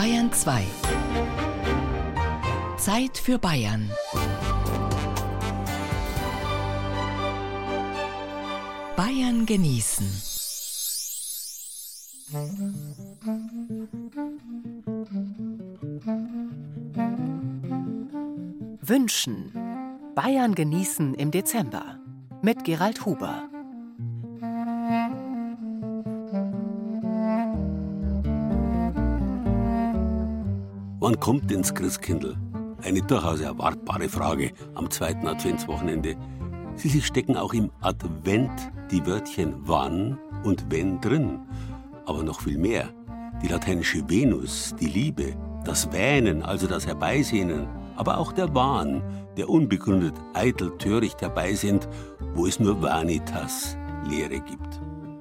Bayern 2. Zeit für Bayern. Bayern genießen. Wünschen. Bayern genießen im Dezember. Mit Gerald Huber. Kommt ins Christkindl? Eine durchaus erwartbare Frage am zweiten Adventswochenende. Schließlich stecken auch im Advent die Wörtchen wann und wenn drin. Aber noch viel mehr. Die lateinische Venus, die Liebe, das Wähnen, also das Herbeisehnen, aber auch der Wahn, der unbegründet eitel töricht herbeisehnt, wo es nur Vanitas, Lehre gibt.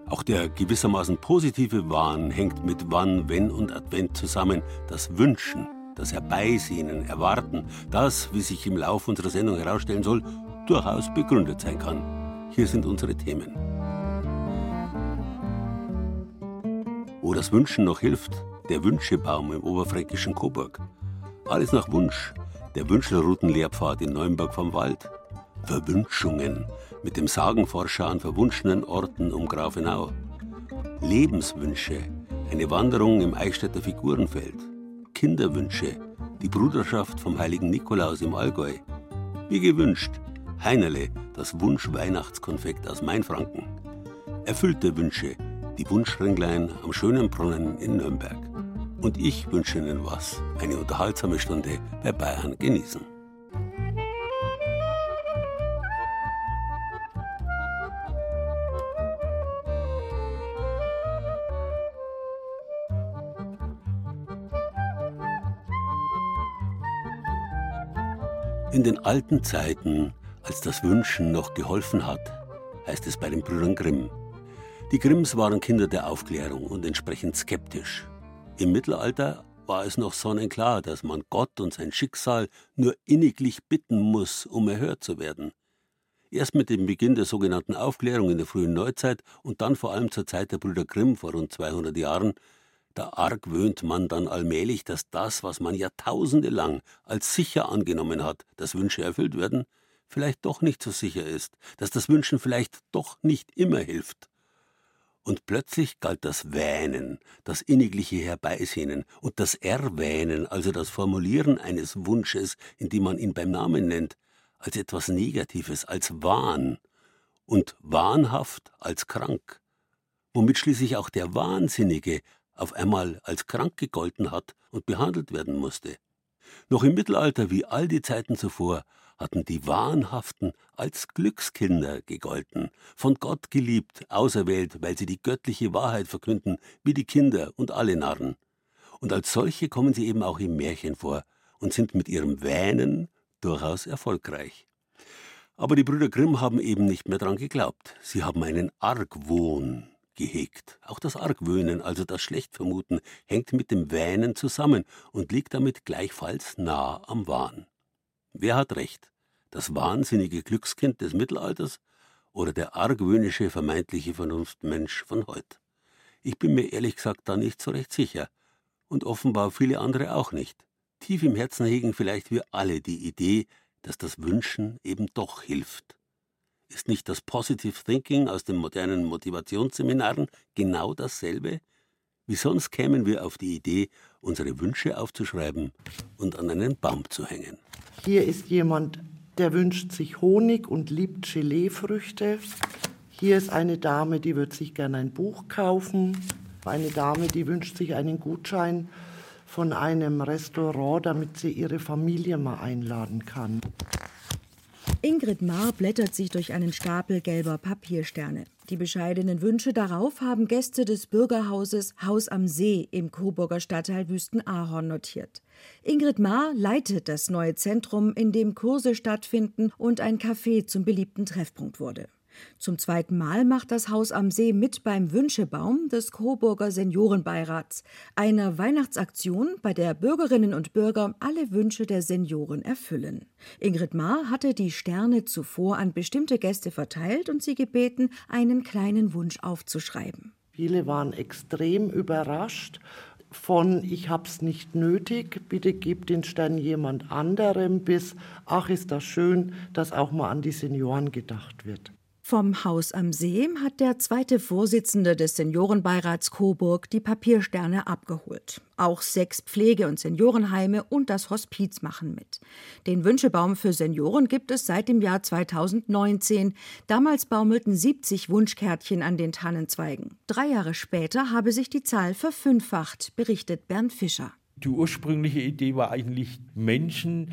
Auch der gewissermaßen positive Wahn hängt mit Wann, Wenn und Advent zusammen, das Wünschen das Herbeisehnen, Erwarten, das, wie sich im Lauf unserer Sendung herausstellen soll, durchaus begründet sein kann. Hier sind unsere Themen. Wo das Wünschen noch hilft, der Wünschebaum im oberfränkischen Coburg. Alles nach Wunsch, der Wünschelroutenlehrpfad in Neuenburg vom Wald. Verwünschungen mit dem Sagenforscher an verwunschenen Orten um Grafenau. Lebenswünsche, eine Wanderung im Eichstätter Figurenfeld. Kinderwünsche, die Bruderschaft vom heiligen Nikolaus im Allgäu. Wie gewünscht, Heinerle, das Wunsch-Weihnachtskonfekt aus Mainfranken. Erfüllte Wünsche, die Wunschringlein am schönen Brunnen in Nürnberg. Und ich wünsche Ihnen was, eine unterhaltsame Stunde bei Bayern genießen. In den alten Zeiten, als das Wünschen noch geholfen hat, heißt es bei den Brüdern Grimm. Die Grimms waren Kinder der Aufklärung und entsprechend skeptisch. Im Mittelalter war es noch sonnenklar, dass man Gott und sein Schicksal nur inniglich bitten muss, um erhört zu werden. Erst mit dem Beginn der sogenannten Aufklärung in der frühen Neuzeit und dann vor allem zur Zeit der Brüder Grimm vor rund 200 Jahren da argwöhnt man dann allmählich, dass das, was man Jahrtausende lang als sicher angenommen hat, dass Wünsche erfüllt werden, vielleicht doch nicht so sicher ist, dass das Wünschen vielleicht doch nicht immer hilft. Und plötzlich galt das Wähnen, das innigliche Herbeisehnen und das Erwähnen, also das Formulieren eines Wunsches, indem man ihn beim Namen nennt, als etwas Negatives, als Wahn und wahnhaft als krank, womit schließlich auch der Wahnsinnige auf einmal als krank gegolten hat und behandelt werden musste. Noch im Mittelalter wie all die Zeiten zuvor hatten die Wahnhaften als Glückskinder gegolten, von Gott geliebt, auserwählt, weil sie die göttliche Wahrheit verkünden, wie die Kinder und alle Narren. Und als solche kommen sie eben auch im Märchen vor und sind mit ihrem Wähnen durchaus erfolgreich. Aber die Brüder Grimm haben eben nicht mehr dran geglaubt. Sie haben einen Argwohn gehegt. Auch das Argwöhnen, also das Schlechtvermuten, hängt mit dem Wähnen zusammen und liegt damit gleichfalls nah am Wahn. Wer hat recht? Das wahnsinnige Glückskind des Mittelalters oder der argwöhnische vermeintliche Vernunftmensch von heute? Ich bin mir ehrlich gesagt da nicht so recht sicher. Und offenbar viele andere auch nicht. Tief im Herzen hegen vielleicht wir alle die Idee, dass das Wünschen eben doch hilft. Ist nicht das Positive Thinking aus den modernen Motivationsseminaren genau dasselbe? Wie sonst kämen wir auf die Idee, unsere Wünsche aufzuschreiben und an einen Baum zu hängen? Hier ist jemand, der wünscht sich Honig und liebt Geleefrüchte. Hier ist eine Dame, die wird sich gerne ein Buch kaufen. Eine Dame, die wünscht sich einen Gutschein von einem Restaurant, damit sie ihre Familie mal einladen kann. Ingrid Mahr blättert sich durch einen Stapel gelber Papiersterne. Die bescheidenen Wünsche darauf haben Gäste des Bürgerhauses Haus am See im Coburger Stadtteil Wüsten-Ahorn notiert. Ingrid Mahr leitet das neue Zentrum, in dem Kurse stattfinden und ein Café zum beliebten Treffpunkt wurde. Zum zweiten Mal macht das Haus am See mit beim Wünschebaum des Coburger Seniorenbeirats, einer Weihnachtsaktion, bei der Bürgerinnen und Bürger alle Wünsche der Senioren erfüllen. Ingrid Mahr hatte die Sterne zuvor an bestimmte Gäste verteilt und sie gebeten, einen kleinen Wunsch aufzuschreiben. Viele waren extrem überrascht. von ich hab's nicht nötig, bitte gebt den Stern jemand anderem bis ach ist das schön, dass auch mal an die Senioren gedacht wird. Vom Haus am See hat der zweite Vorsitzende des Seniorenbeirats Coburg die Papiersterne abgeholt. Auch sechs Pflege- und Seniorenheime und das Hospiz machen mit. Den Wünschebaum für Senioren gibt es seit dem Jahr 2019. Damals baumelten 70 Wunschkärtchen an den Tannenzweigen. Drei Jahre später habe sich die Zahl verfünffacht, berichtet Bernd Fischer. Die ursprüngliche Idee war eigentlich, Menschen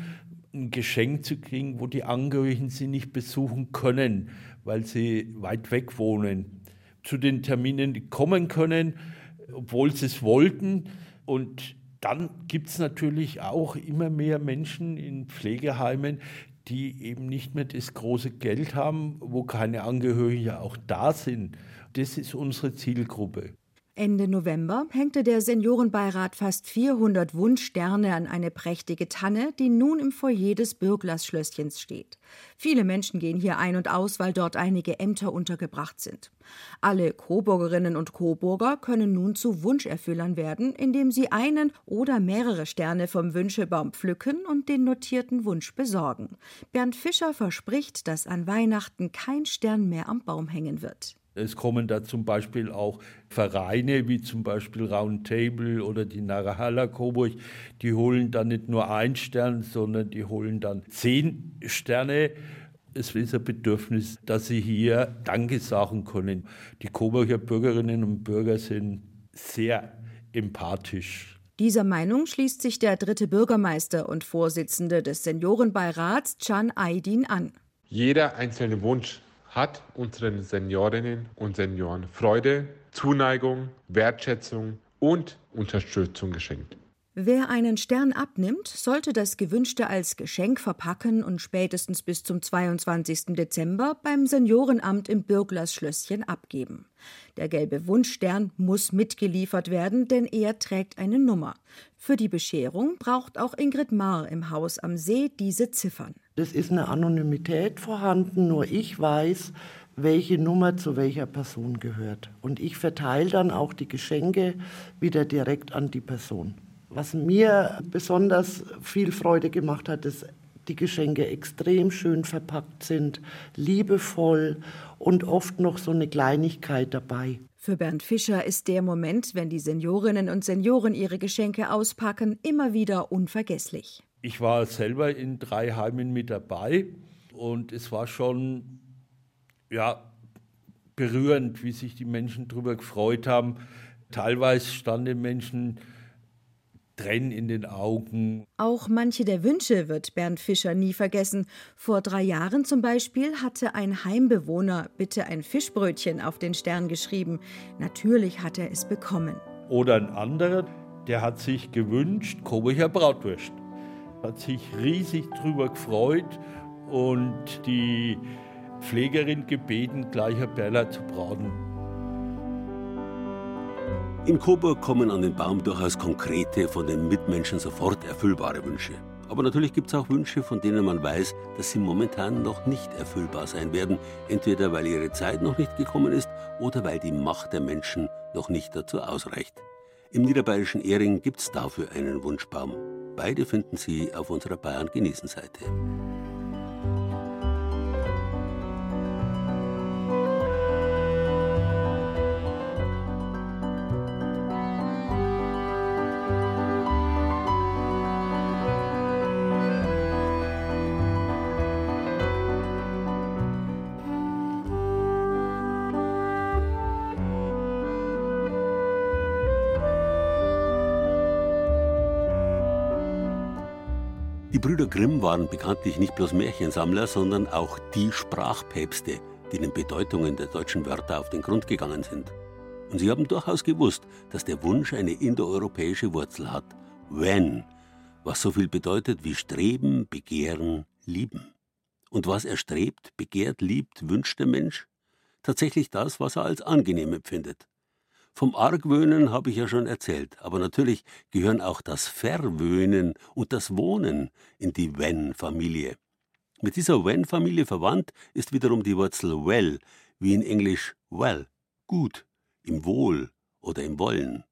ein Geschenk zu kriegen, wo die Angehörigen sie nicht besuchen können weil sie weit weg wohnen, zu den Terminen kommen können, obwohl sie es wollten. Und dann gibt es natürlich auch immer mehr Menschen in Pflegeheimen, die eben nicht mehr das große Geld haben, wo keine Angehörigen auch da sind. Das ist unsere Zielgruppe. Ende November hängte der Seniorenbeirat fast 400 Wunschsterne an eine prächtige Tanne, die nun im Foyer des Bürglersschlösschens steht. Viele Menschen gehen hier ein und aus, weil dort einige Ämter untergebracht sind. Alle Coburgerinnen und Coburger können nun zu Wunscherfüllern werden, indem sie einen oder mehrere Sterne vom Wünschebaum pflücken und den notierten Wunsch besorgen. Bernd Fischer verspricht, dass an Weihnachten kein Stern mehr am Baum hängen wird. Es kommen da zum Beispiel auch Vereine wie zum Beispiel Roundtable oder die Narahalla Coburg, die holen dann nicht nur einen Stern, sondern die holen dann zehn Sterne. Es ist ein Bedürfnis, dass sie hier Danke sagen können. Die Coburger Bürgerinnen und Bürger sind sehr empathisch. Dieser Meinung schließt sich der dritte Bürgermeister und Vorsitzende des Seniorenbeirats Can Aydin an. Jeder einzelne Wunsch hat unseren Seniorinnen und Senioren Freude, Zuneigung, Wertschätzung und Unterstützung geschenkt. Wer einen Stern abnimmt, sollte das Gewünschte als Geschenk verpacken und spätestens bis zum 22. Dezember beim Seniorenamt im Bürglersschlösschen abgeben. Der gelbe Wunschstern muss mitgeliefert werden, denn er trägt eine Nummer. Für die Bescherung braucht auch Ingrid Marr im Haus am See diese Ziffern. Es ist eine Anonymität vorhanden, nur ich weiß, welche Nummer zu welcher Person gehört. Und ich verteile dann auch die Geschenke wieder direkt an die Person. Was mir besonders viel Freude gemacht hat, ist, die Geschenke extrem schön verpackt sind, liebevoll und oft noch so eine Kleinigkeit dabei. Für Bernd Fischer ist der Moment, wenn die Seniorinnen und Senioren ihre Geschenke auspacken, immer wieder unvergesslich. Ich war selber in drei Heimen mit dabei und es war schon ja, berührend, wie sich die Menschen darüber gefreut haben. Teilweise standen Menschen Tränen in den Augen. Auch manche der Wünsche wird Bernd Fischer nie vergessen. Vor drei Jahren zum Beispiel hatte ein Heimbewohner bitte ein Fischbrötchen auf den Stern geschrieben. Natürlich hat er es bekommen. Oder ein anderer, der hat sich gewünscht, Coburger Brautwurst. Hat sich riesig drüber gefreut und die Pflegerin gebeten, gleich ein Bella zu braten. In Coburg kommen an den Baum durchaus konkrete, von den Mitmenschen sofort erfüllbare Wünsche. Aber natürlich gibt es auch Wünsche, von denen man weiß, dass sie momentan noch nicht erfüllbar sein werden, entweder weil ihre Zeit noch nicht gekommen ist oder weil die Macht der Menschen noch nicht dazu ausreicht. Im niederbayerischen Ehring gibt es dafür einen Wunschbaum. Beide finden Sie auf unserer Bayern Brüder Grimm waren bekanntlich nicht bloß Märchensammler, sondern auch die Sprachpäpste, die den Bedeutungen der deutschen Wörter auf den Grund gegangen sind. Und sie haben durchaus gewusst, dass der Wunsch eine indoeuropäische Wurzel hat. Wenn, was so viel bedeutet wie streben, begehren, lieben. Und was er strebt, begehrt, liebt, wünscht der Mensch? Tatsächlich das, was er als angenehm empfindet. Vom Argwöhnen habe ich ja schon erzählt, aber natürlich gehören auch das Verwöhnen und das Wohnen in die Wenn-Familie. Mit dieser Wenn-Familie verwandt ist wiederum die Wurzel well, wie in Englisch well, gut, im Wohl oder im Wollen.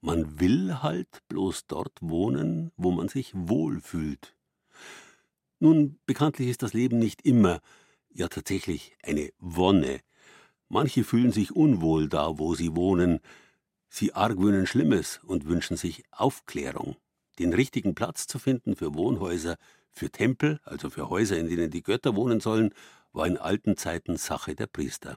Man will halt bloß dort wohnen, wo man sich wohlfühlt. Nun, bekanntlich ist das Leben nicht immer, ja tatsächlich eine Wonne. Manche fühlen sich unwohl da, wo sie wohnen, sie argwöhnen Schlimmes und wünschen sich Aufklärung, den richtigen Platz zu finden für Wohnhäuser, für Tempel, also für Häuser, in denen die Götter wohnen sollen, war in alten Zeiten Sache der Priester.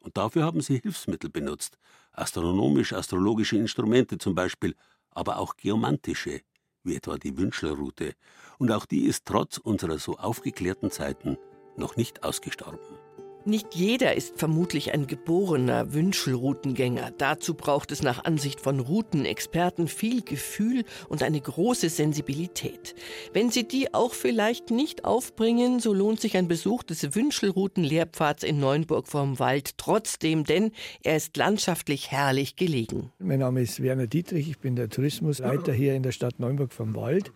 Und dafür haben sie Hilfsmittel benutzt, astronomisch-astrologische Instrumente zum Beispiel, aber auch geomantische, wie etwa die Wünschelrute, und auch die ist trotz unserer so aufgeklärten Zeiten noch nicht ausgestorben. Nicht jeder ist vermutlich ein geborener Wünschelroutengänger. Dazu braucht es nach Ansicht von Routenexperten viel Gefühl und eine große Sensibilität. Wenn Sie die auch vielleicht nicht aufbringen, so lohnt sich ein Besuch des Wünschelrouten-Lehrpfads in Neuenburg vorm Wald trotzdem, denn er ist landschaftlich herrlich gelegen. Mein Name ist Werner Dietrich, ich bin der Tourismusleiter hier in der Stadt Neuenburg vom Wald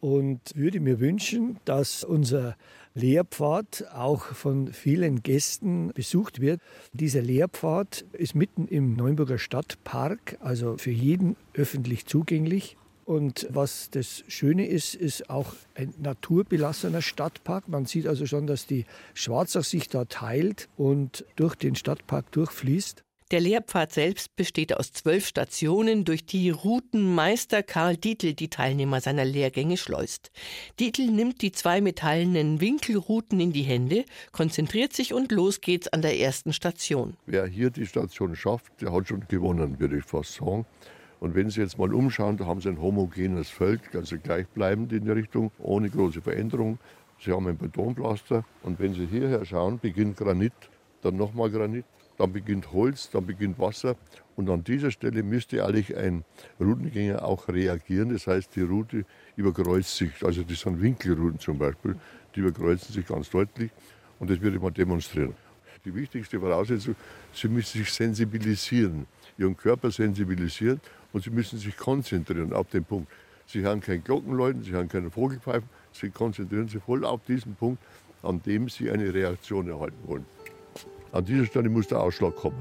und würde mir wünschen, dass unser Lehrpfad auch von vielen Gästen besucht wird. Dieser Lehrpfad ist mitten im Neuenburger Stadtpark, also für jeden öffentlich zugänglich. Und was das Schöne ist, ist auch ein naturbelassener Stadtpark. Man sieht also schon, dass die Schwarzach sich da teilt und durch den Stadtpark durchfließt. Der Lehrpfad selbst besteht aus zwölf Stationen, durch die Routenmeister Karl Dietl die Teilnehmer seiner Lehrgänge schleust. Dietl nimmt die zwei metallenen Winkelrouten in die Hände, konzentriert sich und los geht's an der ersten Station. Wer hier die Station schafft, der hat schon gewonnen, würde ich fast sagen. Und wenn Sie jetzt mal umschauen, da haben Sie ein homogenes Feld, also gleichbleibend in die Richtung, ohne große Veränderung. Sie haben ein Betonpflaster und wenn Sie hierher schauen, beginnt Granit, dann nochmal Granit, dann beginnt Holz, dann beginnt Wasser. Und an dieser Stelle müsste eigentlich ein Routengänger auch reagieren. Das heißt, die Route überkreuzt sich. Also das sind Winkelrouten zum Beispiel, die überkreuzen sich ganz deutlich. Und das würde ich mal demonstrieren. Die wichtigste Voraussetzung, Sie müssen sich sensibilisieren, Ihren Körper sensibilisieren und Sie müssen sich konzentrieren auf den Punkt. Sie hören kein Glockenläuten, Sie hören keine Vogelpfeifen, Sie konzentrieren sich voll auf diesen Punkt, an dem Sie eine Reaktion erhalten wollen. An dieser Stelle muss der Ausschlag kommen.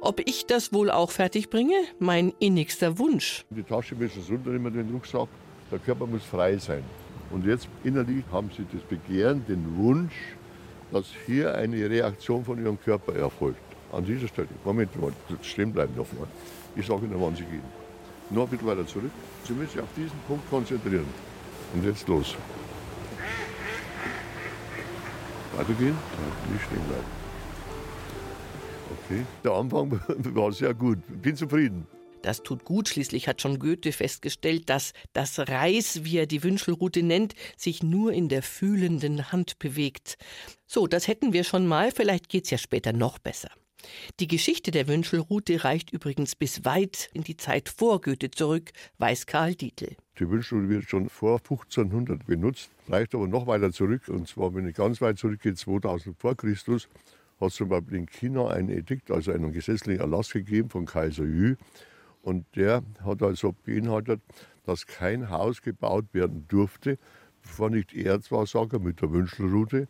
Ob ich das wohl auch fertig bringe? Mein innigster Wunsch. Die Tasche müssen runternehmen, den Rucksack. Der Körper muss frei sein. Und jetzt innerlich haben Sie das Begehren, den Wunsch, dass hier eine Reaktion von Ihrem Körper erfolgt. An dieser Stelle. Moment, stehen bleiben davor. Ich sage Ihnen, wann Sie gehen. Noch ein bisschen weiter zurück. Sie müssen sich auf diesen Punkt konzentrieren. Und jetzt los. Weitergehen? Ja, nicht stehen bleiben. Okay. Der Anfang war sehr gut. Bin zufrieden. Das tut gut. Schließlich hat schon Goethe festgestellt, dass das Reis, wie er die Wünschelrute nennt, sich nur in der fühlenden Hand bewegt. So, das hätten wir schon mal. Vielleicht geht's ja später noch besser. Die Geschichte der Wünschelrute reicht übrigens bis weit in die Zeit vor Goethe zurück, weiß Karl Dietl. Die Wünschelrute wird schon vor 1500 benutzt, reicht aber noch weiter zurück. Und zwar, wenn ich ganz weit zurückgehe, 2000 vor Christus, hat es zum Beispiel in China ein Edikt, also einen gesetzlichen Erlass gegeben von Kaiser Yu. Und der hat also beinhaltet, dass kein Haus gebaut werden durfte, bevor nicht Erzwahrsager mit der Wünschelrute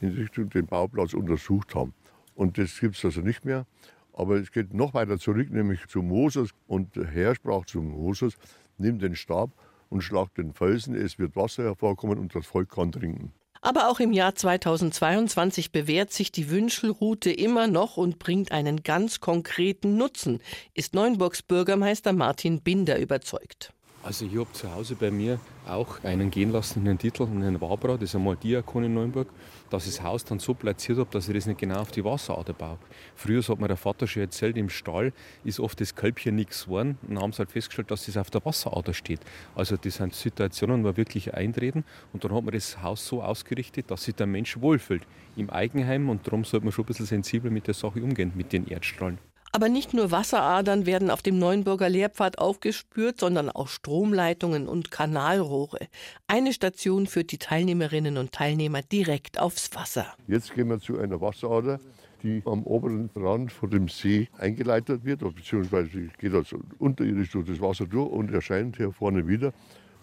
in Richtung den Bauplatz untersucht haben. Und das gibt es also nicht mehr. Aber es geht noch weiter zurück, nämlich zu Moses. Und der Herr sprach zu Moses, nimm den Stab und schlag den Felsen, es wird Wasser hervorkommen und das Volk kann trinken. Aber auch im Jahr 2022 bewährt sich die Wünschelroute immer noch und bringt einen ganz konkreten Nutzen, ist Neuenburgs Bürgermeister Martin Binder überzeugt. Also ich habe zu Hause bei mir auch einen gehen lassenen Titel, einen Wabra, das ist einmal Diakon in Neuenburg, dass ich das Haus dann so platziert habe, dass ich das nicht genau auf die Wasserader baue. Früher hat mir der Vater schon erzählt, im Stall ist oft das Kälbchen nichts geworden und dann haben sie halt festgestellt, dass das auf der Wasserader steht. Also das sind Situationen, wo wir wirklich eintreten und dann hat man das Haus so ausgerichtet, dass sich der Mensch wohlfühlt im Eigenheim und darum sollte man schon ein bisschen sensibel mit der Sache umgehen, mit den Erdstrahlen. Aber nicht nur Wasseradern werden auf dem Neuenburger Lehrpfad aufgespürt, sondern auch Stromleitungen und Kanalrohre. Eine Station führt die Teilnehmerinnen und Teilnehmer direkt aufs Wasser. Jetzt gehen wir zu einer Wasserader, die am oberen Rand vor dem See eingeleitet wird, beziehungsweise geht also unterirdisch durch das Wasser durch und erscheint hier vorne wieder.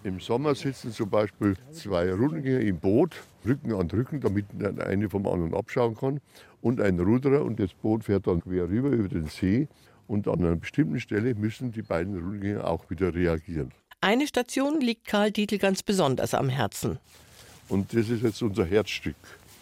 Im Sommer sitzen zum Beispiel zwei Rundengänger im Boot, Rücken an Rücken, damit der eine vom anderen abschauen kann, und ein Ruderer. Und das Boot fährt dann quer rüber über den See. Und an einer bestimmten Stelle müssen die beiden Rundgänger auch wieder reagieren. Eine Station liegt Karl Dietl ganz besonders am Herzen. Und das ist jetzt unser Herzstück,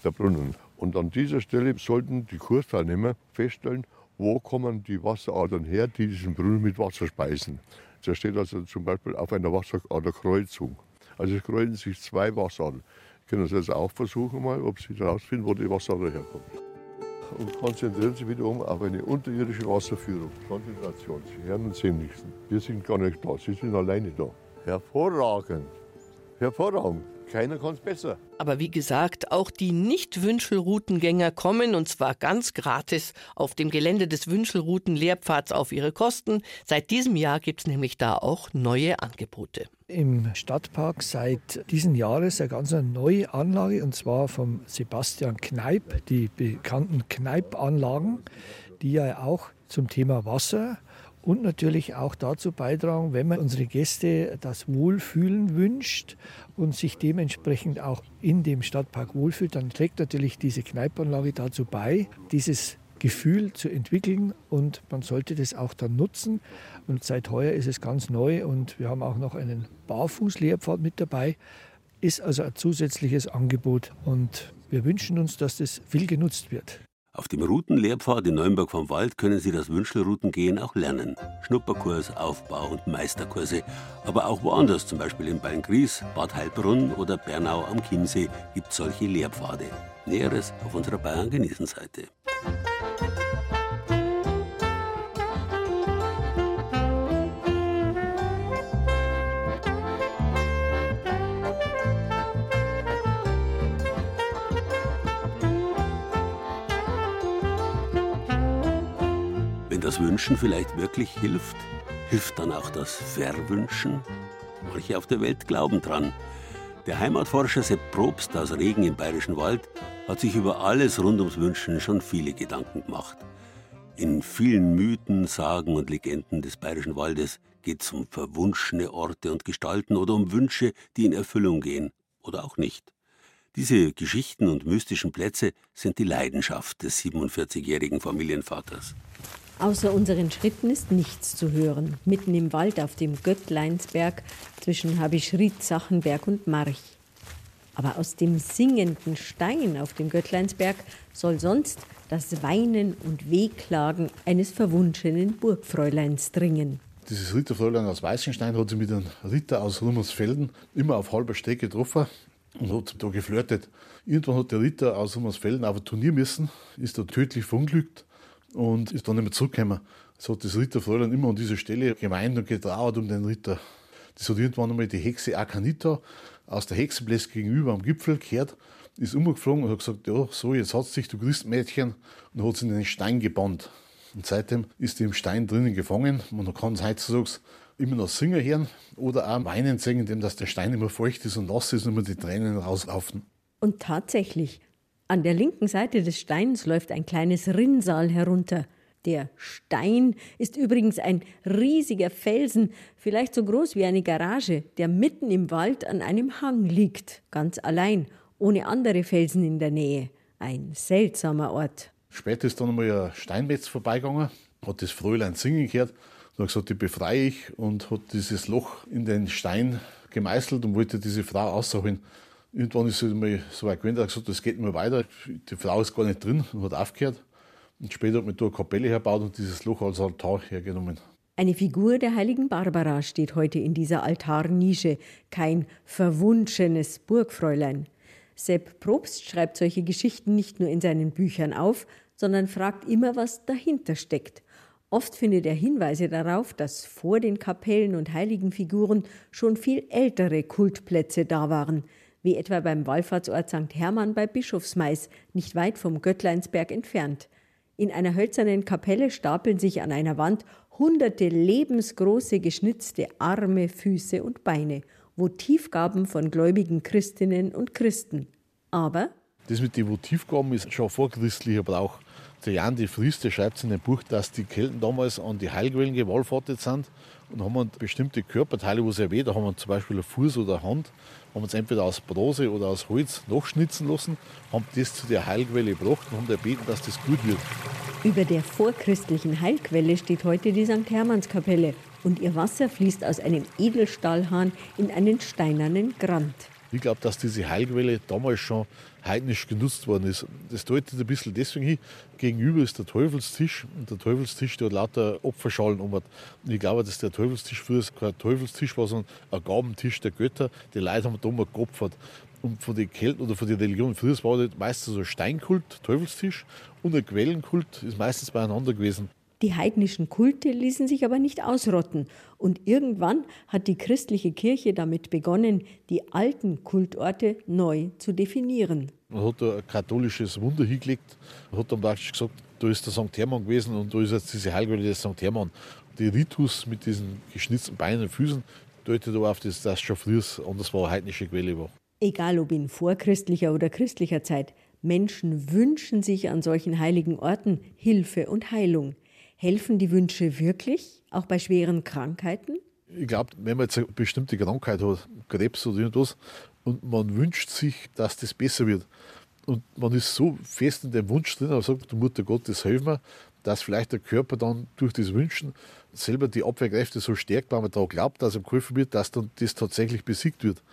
der Brunnen. Und an dieser Stelle sollten die Kursteilnehmer feststellen, wo kommen die Wasseradern her, die diesen Brunnen mit Wasser speisen. Der steht also zum Beispiel auf einer Wasseraderkreuzung. Also es kreuzen sich zwei Wasseradern. Können Sie das auch versuchen mal, ob Sie herausfinden, wo die Wasserader herkommt. Und konzentrieren Sie wiederum auf eine unterirdische Wasserführung. Konzentration. Sie hören uns sehen nichts. Wir sind gar nicht da. Sie sind alleine da. Hervorragend. Hervorragend. Keiner kann es besser. Aber wie gesagt, auch die Nicht-Wünschelroutengänger kommen und zwar ganz gratis auf dem Gelände des Wünschelrouten-Lehrpfads auf ihre Kosten. Seit diesem Jahr gibt es nämlich da auch neue Angebote. Im Stadtpark seit diesem Jahres eine ganz neue Anlage und zwar vom Sebastian Kneip, die bekannten Kneip-Anlagen, die ja auch zum Thema Wasser und natürlich auch dazu beitragen, wenn man unsere Gäste das Wohlfühlen wünscht und sich dementsprechend auch in dem Stadtpark wohlfühlt, dann trägt natürlich diese Kneipanlage dazu bei, dieses Gefühl zu entwickeln und man sollte das auch dann nutzen. Und seit heuer ist es ganz neu und wir haben auch noch einen Barfußlehrpfad mit dabei. Ist also ein zusätzliches Angebot und wir wünschen uns, dass das viel genutzt wird. Auf dem Routenlehrpfad in Neuenburg vom Wald können Sie das Wünschelroutengehen auch lernen. Schnupperkurs, Aufbau- und Meisterkurse. Aber auch woanders, zum Beispiel in Beingries, Bad Heilbrunn oder Bernau am Chiemsee, gibt es solche Lehrpfade. Näheres auf unserer Bayern das Wünschen vielleicht wirklich hilft, hilft dann auch das Verwünschen? Manche auf der Welt glauben dran. Der Heimatforscher Sepp Probst aus Regen im Bayerischen Wald hat sich über alles rund ums Wünschen schon viele Gedanken gemacht. In vielen Mythen, Sagen und Legenden des Bayerischen Waldes geht es um verwunschene Orte und Gestalten oder um Wünsche, die in Erfüllung gehen oder auch nicht. Diese Geschichten und mystischen Plätze sind die Leidenschaft des 47-jährigen Familienvaters. Außer unseren Schritten ist nichts zu hören. Mitten im Wald auf dem Göttleinsberg zwischen Habischried, Sachenberg und March. Aber aus dem singenden Stein auf dem Göttleinsberg soll sonst das Weinen und Wehklagen eines verwunschenen Burgfräuleins dringen. Dieses Ritterfräulein aus Weißenstein hat sich mit einem Ritter aus Rummersfelden immer auf halber Strecke getroffen und hat da geflirtet. Irgendwann hat der Ritter aus Rummersfelden auf ein Turnier müssen, ist da tödlich verunglückt und ist dann nicht mehr zurückgekommen. Es hat das Ritterfräulein immer an dieser Stelle gemeint und getrauert um den Ritter. Das hat irgendwann einmal die Hexe Akanita aus der Hexenblässe gegenüber am Gipfel gehört, ist umgeflogen und hat gesagt, ja, so, jetzt hat sich, du Christmädchen, und hat sie in den Stein gebannt. Und seitdem ist die im Stein drinnen gefangen. Man kann es heutzutage immer noch singen hören oder auch weinen sehen, indem dass der Stein immer feucht ist und nass ist und immer die Tränen rauslaufen. Und tatsächlich, an der linken Seite des Steins läuft ein kleines Rinnsal herunter. Der Stein ist übrigens ein riesiger Felsen, vielleicht so groß wie eine Garage, der mitten im Wald an einem Hang liegt, ganz allein, ohne andere Felsen in der Nähe. Ein seltsamer Ort. Später ist dann einmal ein Steinmetz vorbeigegangen, hat das Fröhlein singen gehört und hat gesagt, die befreie ich und hat dieses Loch in den Stein gemeißelt und wollte diese Frau ausholen. Irgendwann ist es mal so weit gewesen, dass gesagt das geht nicht mehr weiter. Die Frau ist gar nicht drin und hat aufgehört. Und später hat man da eine Kapelle hergebaut und dieses Loch als Altar hergenommen. Eine Figur der heiligen Barbara steht heute in dieser Altarnische, kein verwunschenes Burgfräulein. Sepp Probst schreibt solche Geschichten nicht nur in seinen Büchern auf, sondern fragt immer, was dahinter steckt. Oft findet er Hinweise darauf, dass vor den Kapellen und heiligen Figuren schon viel ältere Kultplätze da waren – wie etwa beim Wallfahrtsort St. Hermann bei Bischofsmais, nicht weit vom Göttleinsberg entfernt. In einer hölzernen Kapelle stapeln sich an einer Wand hunderte lebensgroße geschnitzte Arme, Füße und Beine, Votivgaben von gläubigen Christinnen und Christen. Aber das mit den Votivgaben ist schon vorchristlicher Brauch. Der Jan de Vries, der schreibt in dem Buch, dass die Kelten damals an die Heilquellen gewallfahrtet sind und haben bestimmte Körperteile, wo ja weh, da haben wir zum Beispiel einen Fuß oder eine Hand, haben es entweder aus Bronze oder aus Holz nachschnitzen lassen, haben das zu der Heilquelle gebracht und haben erbeten, dass das gut wird. Über der vorchristlichen Heilquelle steht heute die St. Hermannskapelle und ihr Wasser fließt aus einem Edelstahlhahn in einen steinernen Grant. Ich glaube, dass diese Heilquelle damals schon heidnisch genutzt worden ist. Das deutet ein bisschen deswegen hin. Gegenüber ist der Teufelstisch und der Teufelstisch, der lauter Opferschalen um. Ich glaube, dass der Teufelstisch früher kein Teufelstisch war, sondern ein Gabentisch der Götter. Die Leute haben da geopfert. Und von den Kelten oder von den Religionen früher war das meistens so ein Steinkult, Teufelstisch, und ein Quellenkult ist meistens beieinander gewesen. Die heidnischen Kulte ließen sich aber nicht ausrotten. Und irgendwann hat die christliche Kirche damit begonnen, die alten Kultorte neu zu definieren. Man hat da ein katholisches Wunder hingelegt, Man hat dann praktisch gesagt, da ist der St. Hermann gewesen und da ist jetzt diese Heilquelle des St. Hermann. Die Ritus mit diesen geschnitzten Beinen und Füßen deutet aber auf, dass das schon früher anders war, eine heidnische Quelle war. Egal ob in vorchristlicher oder christlicher Zeit, Menschen wünschen sich an solchen heiligen Orten Hilfe und Heilung. Helfen die Wünsche wirklich, auch bei schweren Krankheiten? Ich glaube, wenn man jetzt eine bestimmte Krankheit hat, Krebs oder irgendwas, und man wünscht sich, dass das besser wird, und man ist so fest in dem Wunsch drin, aber sagt, du Mutter Gottes, hilf mir, dass vielleicht der Körper dann durch das Wünschen selber die Abwehrkräfte so stärkt, weil man da glaubt, dass ihm geholfen wird, dass dann das tatsächlich besiegt wird.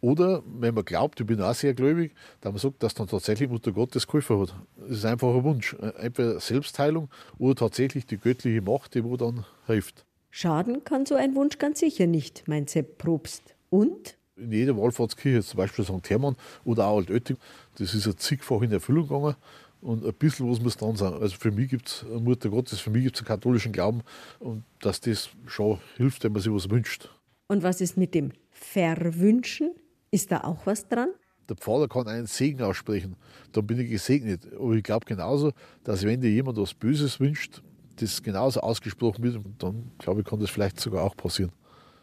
Oder wenn man glaubt, ich bin auch sehr gläubig, dass man sagt, dass dann tatsächlich Mutter Gottes geholfen hat. Das ist einfach ein Wunsch. Entweder Selbstheilung oder tatsächlich die göttliche Macht, die wo dann hilft. Schaden kann so ein Wunsch ganz sicher nicht, meint Sepp Probst. Und? In jeder Wallfahrtskirche, zum Beispiel St. Hermann oder auch Altötting, das ist ein zigfach in Erfüllung gegangen. Und ein bisschen was muss dran sein. Also für mich gibt es Mutter Gottes, für mich gibt es einen katholischen Glauben und dass das schon hilft, wenn man sich was wünscht. Und was ist mit dem Verwünschen? Ist da auch was dran? Der Pfarrer kann einen Segen aussprechen, dann bin ich gesegnet. Aber ich glaube genauso, dass wenn dir jemand was Böses wünscht, das genauso ausgesprochen wird, dann glaube ich, kann das vielleicht sogar auch passieren.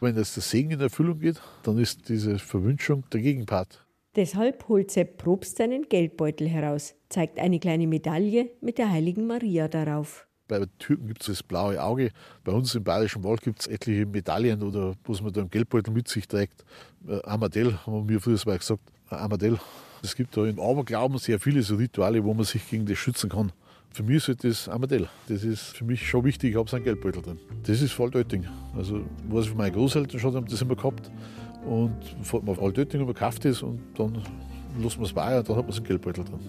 Wenn jetzt der Segen in Erfüllung geht, dann ist diese Verwünschung der Gegenpart. Deshalb holt Sepp Probst seinen Geldbeutel heraus, zeigt eine kleine Medaille mit der heiligen Maria darauf. Bei Türken gibt es das blaue Auge. Bei uns im Bayerischen Wald gibt es etliche Medaillen oder was man da im Geldbeutel mit sich trägt. Äh, Amadell, haben wir früher mal gesagt. Äh, Amadell. Es gibt da im Aberglauben sehr viele so Rituale, wo man sich gegen das schützen kann. Für mich ist das Amadell. Das ist für mich schon wichtig. Ich habe seinen Geldbeutel drin. Das ist Altötting. Also, was ich von meinen Großeltern schon haben das immer gehabt. Und fährt man auf Altötting und kauft das und dann lässt man es bei und dann hat man seinen Geldbeutel drin.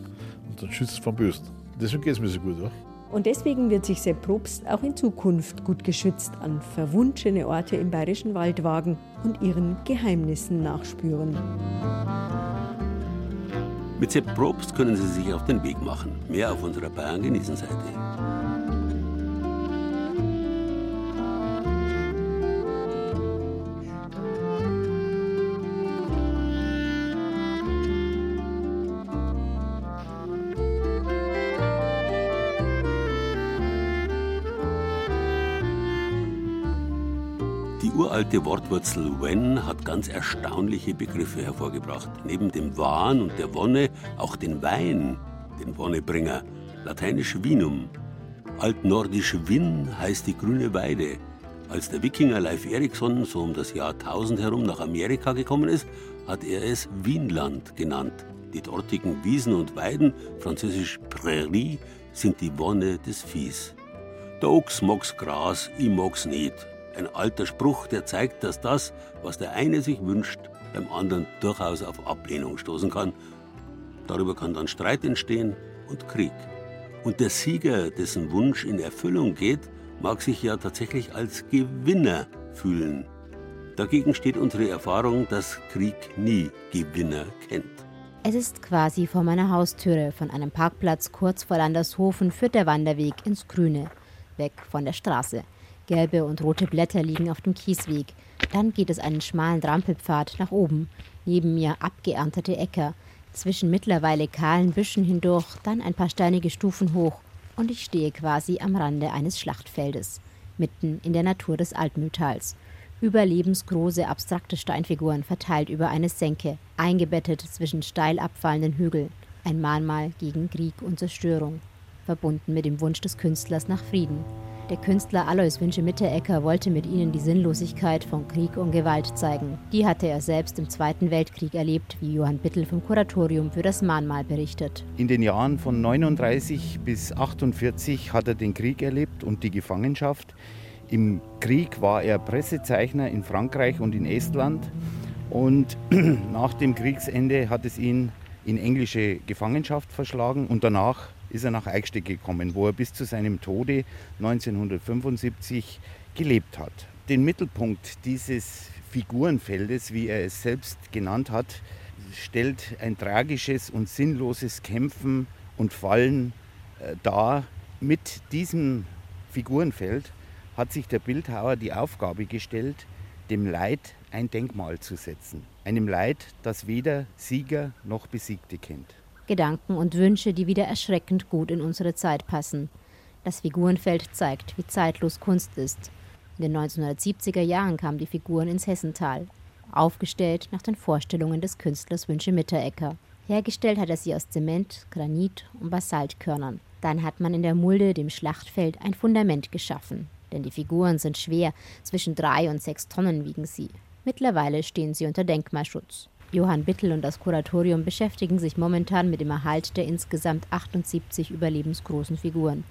Und dann schützt es vom Bösen. Deswegen geht es mir so gut. Ja. Und deswegen wird sich Sepp Probst auch in Zukunft gut geschützt an verwunschene Orte im Bayerischen Wald wagen und ihren Geheimnissen nachspüren. Mit Sepp Probst können Sie sich auf den Weg machen. Mehr auf unserer Bayern genießen Seite. Uralte Wortwurzel when hat ganz erstaunliche Begriffe hervorgebracht. Neben dem Wahn und der Wonne auch den Wein, den Wonnebringer, lateinisch Vinum. Altnordisch Winn heißt die grüne Weide. Als der Wikinger Leif Erikson so um das Jahr 1000 herum nach Amerika gekommen ist, hat er es Wienland genannt. Die dortigen Wiesen und Weiden, französisch Prärie, sind die Wonne des Viehs. Der Ochs mag's Gras, ich mag's nicht, ein alter Spruch, der zeigt, dass das, was der eine sich wünscht, beim anderen durchaus auf Ablehnung stoßen kann. Darüber kann dann Streit entstehen und Krieg. Und der Sieger, dessen Wunsch in Erfüllung geht, mag sich ja tatsächlich als Gewinner fühlen. Dagegen steht unsere Erfahrung, dass Krieg nie Gewinner kennt. Es ist quasi vor meiner Haustüre. Von einem Parkplatz kurz vor Landershofen führt der Wanderweg ins Grüne, weg von der Straße. Gelbe und rote Blätter liegen auf dem Kiesweg. Dann geht es einen schmalen Trampelpfad nach oben. Neben mir abgeerntete Äcker. Zwischen mittlerweile kahlen Büschen hindurch, dann ein paar steinige Stufen hoch. Und ich stehe quasi am Rande eines Schlachtfeldes. Mitten in der Natur des Altmühltals. Überlebensgroße, abstrakte Steinfiguren verteilt über eine Senke, eingebettet zwischen steil abfallenden Hügeln. Ein Mahnmal gegen Krieg und Zerstörung. Verbunden mit dem Wunsch des Künstlers nach Frieden. Der Künstler Alois Wünsche-Mitterecker wollte mit ihnen die Sinnlosigkeit von Krieg und Gewalt zeigen. Die hatte er selbst im Zweiten Weltkrieg erlebt, wie Johann Bittel vom Kuratorium für das Mahnmal berichtet. In den Jahren von 39 bis 48 hat er den Krieg erlebt und die Gefangenschaft. Im Krieg war er Pressezeichner in Frankreich und in Estland. Und nach dem Kriegsende hat es ihn in englische Gefangenschaft verschlagen und danach ist er nach Eichstätt gekommen, wo er bis zu seinem Tode 1975 gelebt hat. Den Mittelpunkt dieses Figurenfeldes, wie er es selbst genannt hat, stellt ein tragisches und sinnloses Kämpfen und Fallen äh, dar. Mit diesem Figurenfeld hat sich der Bildhauer die Aufgabe gestellt, dem Leid ein Denkmal zu setzen. Einem Leid, das weder Sieger noch Besiegte kennt. Gedanken und Wünsche, die wieder erschreckend gut in unsere Zeit passen. Das Figurenfeld zeigt, wie zeitlos Kunst ist. In den 1970er Jahren kamen die Figuren ins Hessental, aufgestellt nach den Vorstellungen des Künstlers Wünsche Mitterecker. Hergestellt hat er sie aus Zement, Granit und Basaltkörnern. Dann hat man in der Mulde, dem Schlachtfeld, ein Fundament geschaffen. Denn die Figuren sind schwer, zwischen drei und sechs Tonnen wiegen sie. Mittlerweile stehen sie unter Denkmalschutz. Johann Bittel und das Kuratorium beschäftigen sich momentan mit dem Erhalt der insgesamt 78 überlebensgroßen Figuren.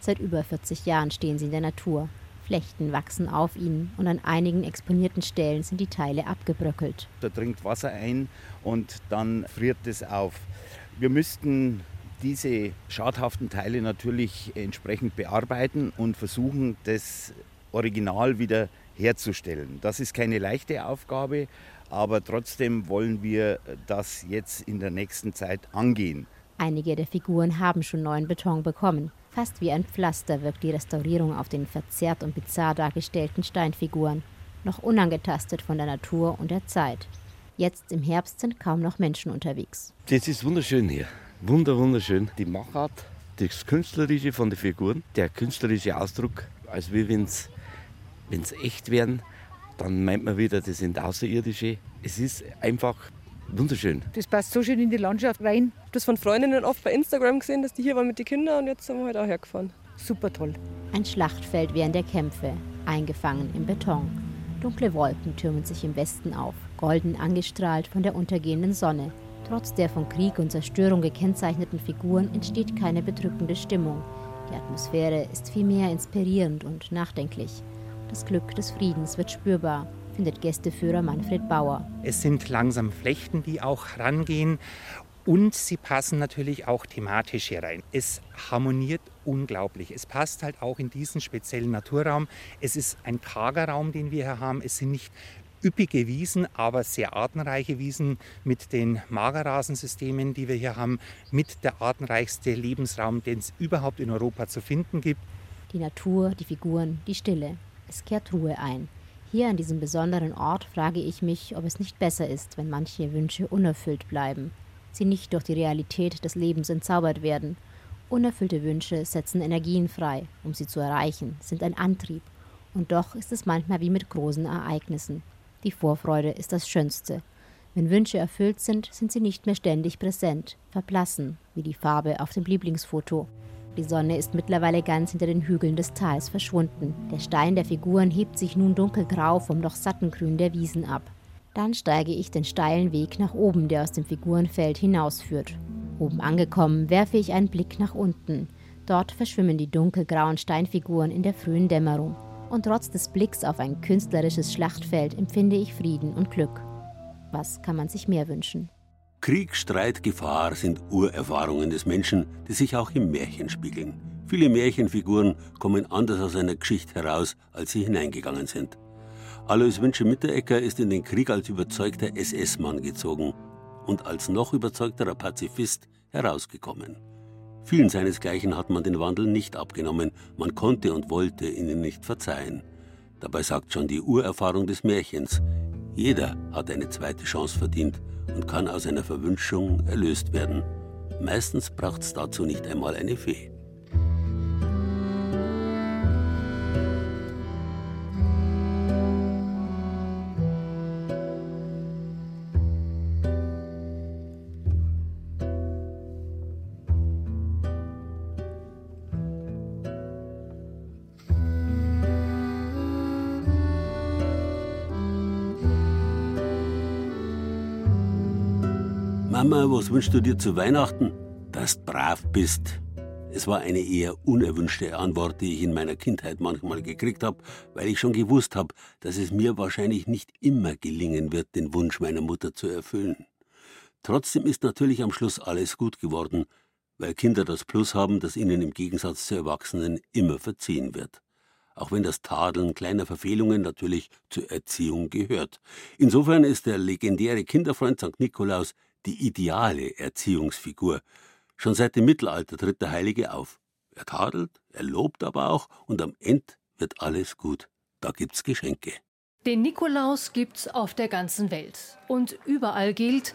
Seit über 40 Jahren stehen sie in der Natur. Flechten wachsen auf ihnen und an einigen exponierten Stellen sind die Teile abgebröckelt. Da dringt Wasser ein und dann friert es auf. Wir müssten diese schadhaften Teile natürlich entsprechend bearbeiten und versuchen, das Original wieder herzustellen. Das ist keine leichte Aufgabe, aber trotzdem wollen wir das jetzt in der nächsten Zeit angehen. Einige der Figuren haben schon neuen Beton bekommen. Fast wie ein Pflaster wirkt die Restaurierung auf den verzerrt und bizarr dargestellten Steinfiguren, noch unangetastet von der Natur und der Zeit. Jetzt im Herbst sind kaum noch Menschen unterwegs. Das ist wunderschön hier. Wunder, wunderschön. Die Machart, das Künstlerische von den Figuren, der künstlerische Ausdruck, als wie wenn es echt wären dann meint man wieder, das sind Außerirdische. Es ist einfach wunderschön. Das passt so schön in die Landschaft rein. Das von Freundinnen oft bei Instagram gesehen, dass die hier waren mit den Kindern und jetzt sind wir heute auch hergefahren. Super toll. Ein Schlachtfeld während der Kämpfe, eingefangen im Beton. Dunkle Wolken türmen sich im Westen auf, golden angestrahlt von der untergehenden Sonne. Trotz der von Krieg und Zerstörung gekennzeichneten Figuren entsteht keine bedrückende Stimmung. Die Atmosphäre ist vielmehr inspirierend und nachdenklich. Das Glück des Friedens wird spürbar, findet Gästeführer Manfred Bauer. Es sind langsam Flechten, die auch rangehen. Und sie passen natürlich auch thematisch hier rein. Es harmoniert unglaublich. Es passt halt auch in diesen speziellen Naturraum. Es ist ein karger Raum, den wir hier haben. Es sind nicht üppige Wiesen, aber sehr artenreiche Wiesen mit den Magerrasensystemen, die wir hier haben, mit der artenreichste Lebensraum, den es überhaupt in Europa zu finden gibt. Die Natur, die Figuren, die Stille. Es kehrt Ruhe ein. Hier an diesem besonderen Ort frage ich mich, ob es nicht besser ist, wenn manche Wünsche unerfüllt bleiben, sie nicht durch die Realität des Lebens entzaubert werden. Unerfüllte Wünsche setzen Energien frei, um sie zu erreichen, sind ein Antrieb. Und doch ist es manchmal wie mit großen Ereignissen. Die Vorfreude ist das Schönste. Wenn Wünsche erfüllt sind, sind sie nicht mehr ständig präsent, verblassen, wie die Farbe auf dem Lieblingsfoto. Die Sonne ist mittlerweile ganz hinter den Hügeln des Tals verschwunden. Der Stein der Figuren hebt sich nun dunkelgrau vom noch satten Grün der Wiesen ab. Dann steige ich den steilen Weg nach oben, der aus dem Figurenfeld hinausführt. Oben angekommen, werfe ich einen Blick nach unten. Dort verschwimmen die dunkelgrauen Steinfiguren in der frühen Dämmerung. Und trotz des Blicks auf ein künstlerisches Schlachtfeld empfinde ich Frieden und Glück. Was kann man sich mehr wünschen? Krieg, Streit, Gefahr sind Urerfahrungen des Menschen, die sich auch im Märchen spiegeln. Viele Märchenfiguren kommen anders aus einer Geschichte heraus, als sie hineingegangen sind. Alois Wünsche Mitterecker ist in den Krieg als überzeugter SS-Mann gezogen und als noch überzeugterer Pazifist herausgekommen. Vielen seinesgleichen hat man den Wandel nicht abgenommen, man konnte und wollte ihnen nicht verzeihen. Dabei sagt schon die Urerfahrung des Märchens, jeder hat eine zweite Chance verdient und kann aus einer Verwünschung erlöst werden. Meistens braucht es dazu nicht einmal eine Fee. Mama, was wünschst du dir zu Weihnachten? Dass du brav bist. Es war eine eher unerwünschte Antwort, die ich in meiner Kindheit manchmal gekriegt habe, weil ich schon gewusst habe, dass es mir wahrscheinlich nicht immer gelingen wird, den Wunsch meiner Mutter zu erfüllen. Trotzdem ist natürlich am Schluss alles gut geworden, weil Kinder das Plus haben, dass ihnen im Gegensatz zu Erwachsenen immer verziehen wird. Auch wenn das Tadeln kleiner Verfehlungen natürlich zur Erziehung gehört. Insofern ist der legendäre Kinderfreund St. Nikolaus die ideale Erziehungsfigur. Schon seit dem Mittelalter tritt der Heilige auf. Er tadelt, er lobt aber auch und am Ende wird alles gut. Da gibt's Geschenke. Den Nikolaus gibt's auf der ganzen Welt. Und überall gilt,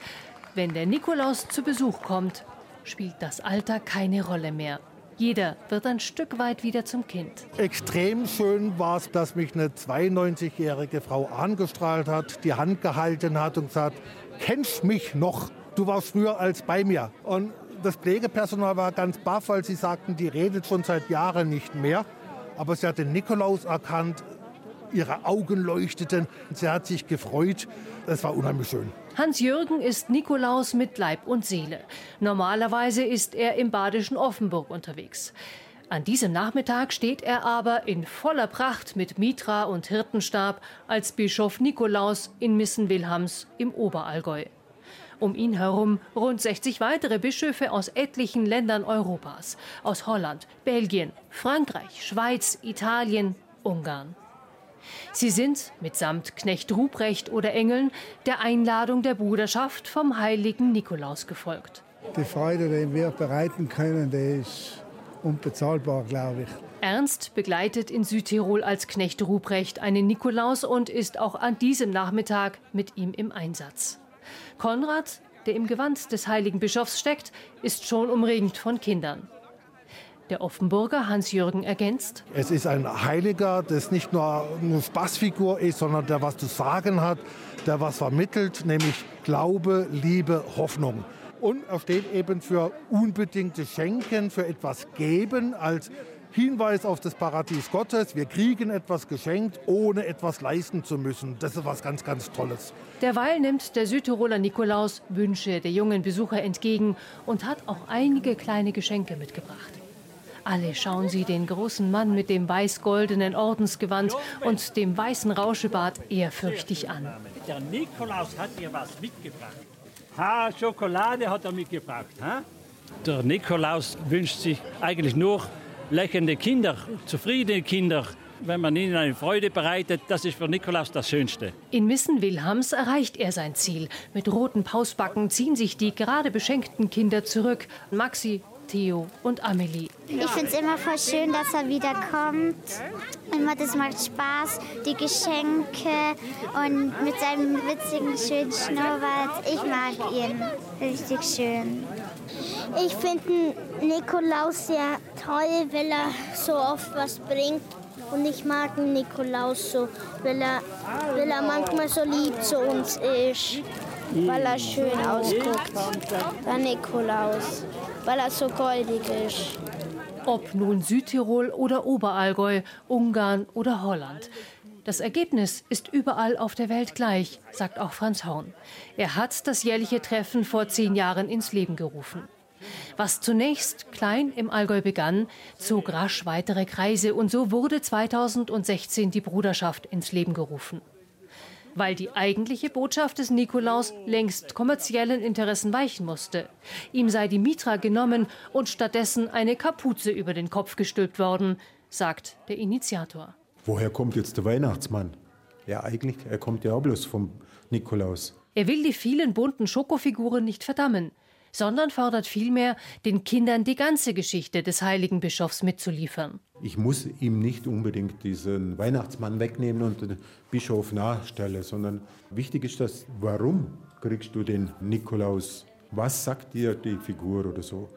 wenn der Nikolaus zu Besuch kommt, spielt das Alter keine Rolle mehr. Jeder wird ein Stück weit wieder zum Kind. Extrem schön war es, dass mich eine 92-jährige Frau angestrahlt hat, die Hand gehalten hat und gesagt, kennst mich noch? Du warst früher als bei mir. Und das Pflegepersonal war ganz baff, weil sie sagten, die redet schon seit Jahren nicht mehr. Aber sie hat den Nikolaus erkannt, ihre Augen leuchteten, sie hat sich gefreut. Das war unheimlich schön. Hans-Jürgen ist Nikolaus mit Leib und Seele. Normalerweise ist er im badischen Offenburg unterwegs. An diesem Nachmittag steht er aber in voller Pracht mit Mitra und Hirtenstab als Bischof Nikolaus in Missen-Wilhams im Oberallgäu. Um ihn herum rund 60 weitere Bischöfe aus etlichen Ländern Europas, aus Holland, Belgien, Frankreich, Schweiz, Italien, Ungarn. Sie sind, mitsamt Knecht Ruprecht oder Engeln, der Einladung der Bruderschaft vom heiligen Nikolaus gefolgt. Die Freude, die wir bereiten können, die ist unbezahlbar, glaube ich. Ernst begleitet in Südtirol als Knecht Ruprecht einen Nikolaus und ist auch an diesem Nachmittag mit ihm im Einsatz. Konrad, der im Gewand des heiligen Bischofs steckt, ist schon umringt von Kindern. Der Offenburger Hans-Jürgen ergänzt. Es ist ein Heiliger, das nicht nur eine Spaßfigur ist, sondern der was zu sagen hat, der was vermittelt, nämlich Glaube, Liebe, Hoffnung. Und er steht eben für unbedingte Schenken, für etwas geben als Hinweis auf das Paradies Gottes. Wir kriegen etwas geschenkt, ohne etwas leisten zu müssen. Das ist was ganz, ganz Tolles. Derweil nimmt der Südtiroler Nikolaus Wünsche der jungen Besucher entgegen und hat auch einige kleine Geschenke mitgebracht. Alle schauen sie den großen Mann mit dem weiß-goldenen Ordensgewand und dem weißen Rauschebart ehrfürchtig an. Der Nikolaus hat mir was mitgebracht. Ha, Schokolade hat er mitgebracht. Ha? Der Nikolaus wünscht sich eigentlich nur lächelnde Kinder, zufriedene Kinder. Wenn man ihnen eine Freude bereitet, das ist für Nikolaus das Schönste. In Missen-Wilhams erreicht er sein Ziel. Mit roten Pausbacken ziehen sich die gerade beschenkten Kinder zurück. Maxi, Theo und Amelie. Ich finde es immer voll schön, dass er wieder kommt. Immer, das macht Spaß, die Geschenke und mit seinem witzigen, schönen Schnurrbart. Ich mag ihn richtig schön. Ich finde Nikolaus sehr toll, weil er so oft was bringt. Und ich mag den Nikolaus so, weil er, weil er manchmal so lieb zu uns ist. Weil er schön ausguckt, der Nikolaus weil er so goldig ist. Ob nun Südtirol oder Oberallgäu, Ungarn oder Holland. Das Ergebnis ist überall auf der Welt gleich, sagt auch Franz Horn. Er hat das jährliche Treffen vor zehn Jahren ins Leben gerufen. Was zunächst klein im Allgäu begann, zog rasch weitere Kreise und so wurde 2016 die Bruderschaft ins Leben gerufen weil die eigentliche Botschaft des Nikolaus längst kommerziellen Interessen weichen musste. Ihm sei die Mitra genommen und stattdessen eine Kapuze über den Kopf gestülpt worden, sagt der Initiator. Woher kommt jetzt der Weihnachtsmann? Ja, eigentlich, er kommt ja auch bloß vom Nikolaus. Er will die vielen bunten Schokofiguren nicht verdammen sondern fordert vielmehr, den Kindern die ganze Geschichte des heiligen Bischofs mitzuliefern. Ich muss ihm nicht unbedingt diesen Weihnachtsmann wegnehmen und den Bischof nachstellen, sondern wichtig ist das, warum kriegst du den Nikolaus? Was sagt dir die Figur oder so?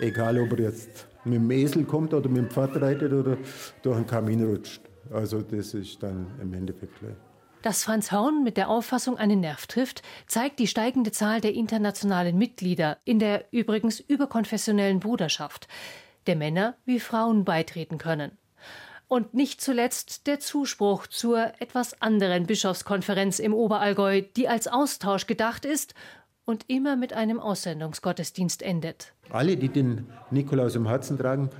Egal, ob er jetzt mit dem Esel kommt oder mit dem Pferd reitet oder durch einen Kamin rutscht. Also das ist dann im Endeffekt gleich. Dass Franz Horn mit der Auffassung einen Nerv trifft, zeigt die steigende Zahl der internationalen Mitglieder in der übrigens überkonfessionellen Bruderschaft, der Männer wie Frauen beitreten können. Und nicht zuletzt der Zuspruch zur etwas anderen Bischofskonferenz im Oberallgäu, die als Austausch gedacht ist und immer mit einem Aussendungsgottesdienst endet. Alle, die den Nikolaus im Herzen tragen,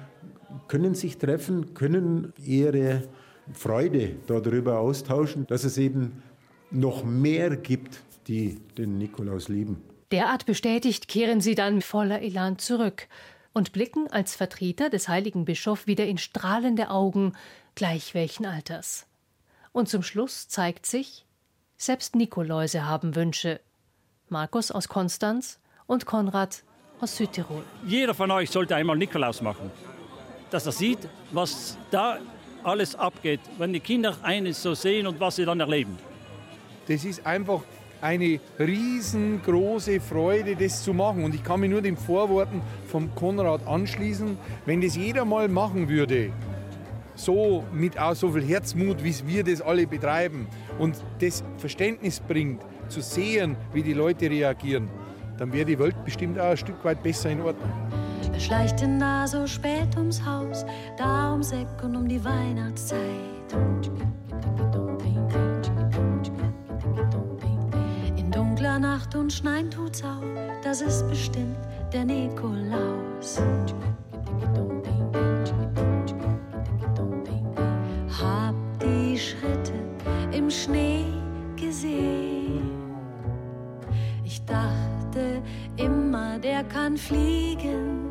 können sich treffen, können ihre Freude darüber austauschen, dass es eben noch mehr gibt, die den Nikolaus lieben. Derart bestätigt kehren sie dann voller Elan zurück und blicken als Vertreter des heiligen Bischofs wieder in strahlende Augen, gleich welchen Alters. Und zum Schluss zeigt sich, selbst Nikoläuse haben Wünsche. Markus aus Konstanz und Konrad aus Südtirol. Jeder von euch sollte einmal Nikolaus machen, dass er sieht, was da alles abgeht, wenn die Kinder eines so sehen und was sie dann erleben. Das ist einfach eine riesengroße Freude, das zu machen. Und ich kann mir nur den Vorworten von Konrad anschließen, wenn das jeder mal machen würde, so mit auch so viel Herzmut, wie wir das alle betreiben und das Verständnis bringt, zu sehen, wie die Leute reagieren, dann wäre die Welt bestimmt auch ein Stück weit besser in Ordnung. Schleicht denn da so spät ums Haus, da ums Eck und um die Weihnachtszeit? In dunkler Nacht und Schneien tut's auch, das ist bestimmt der Nikolaus. Hab die Schritte im Schnee gesehen. Ich dachte immer, der kann fliegen.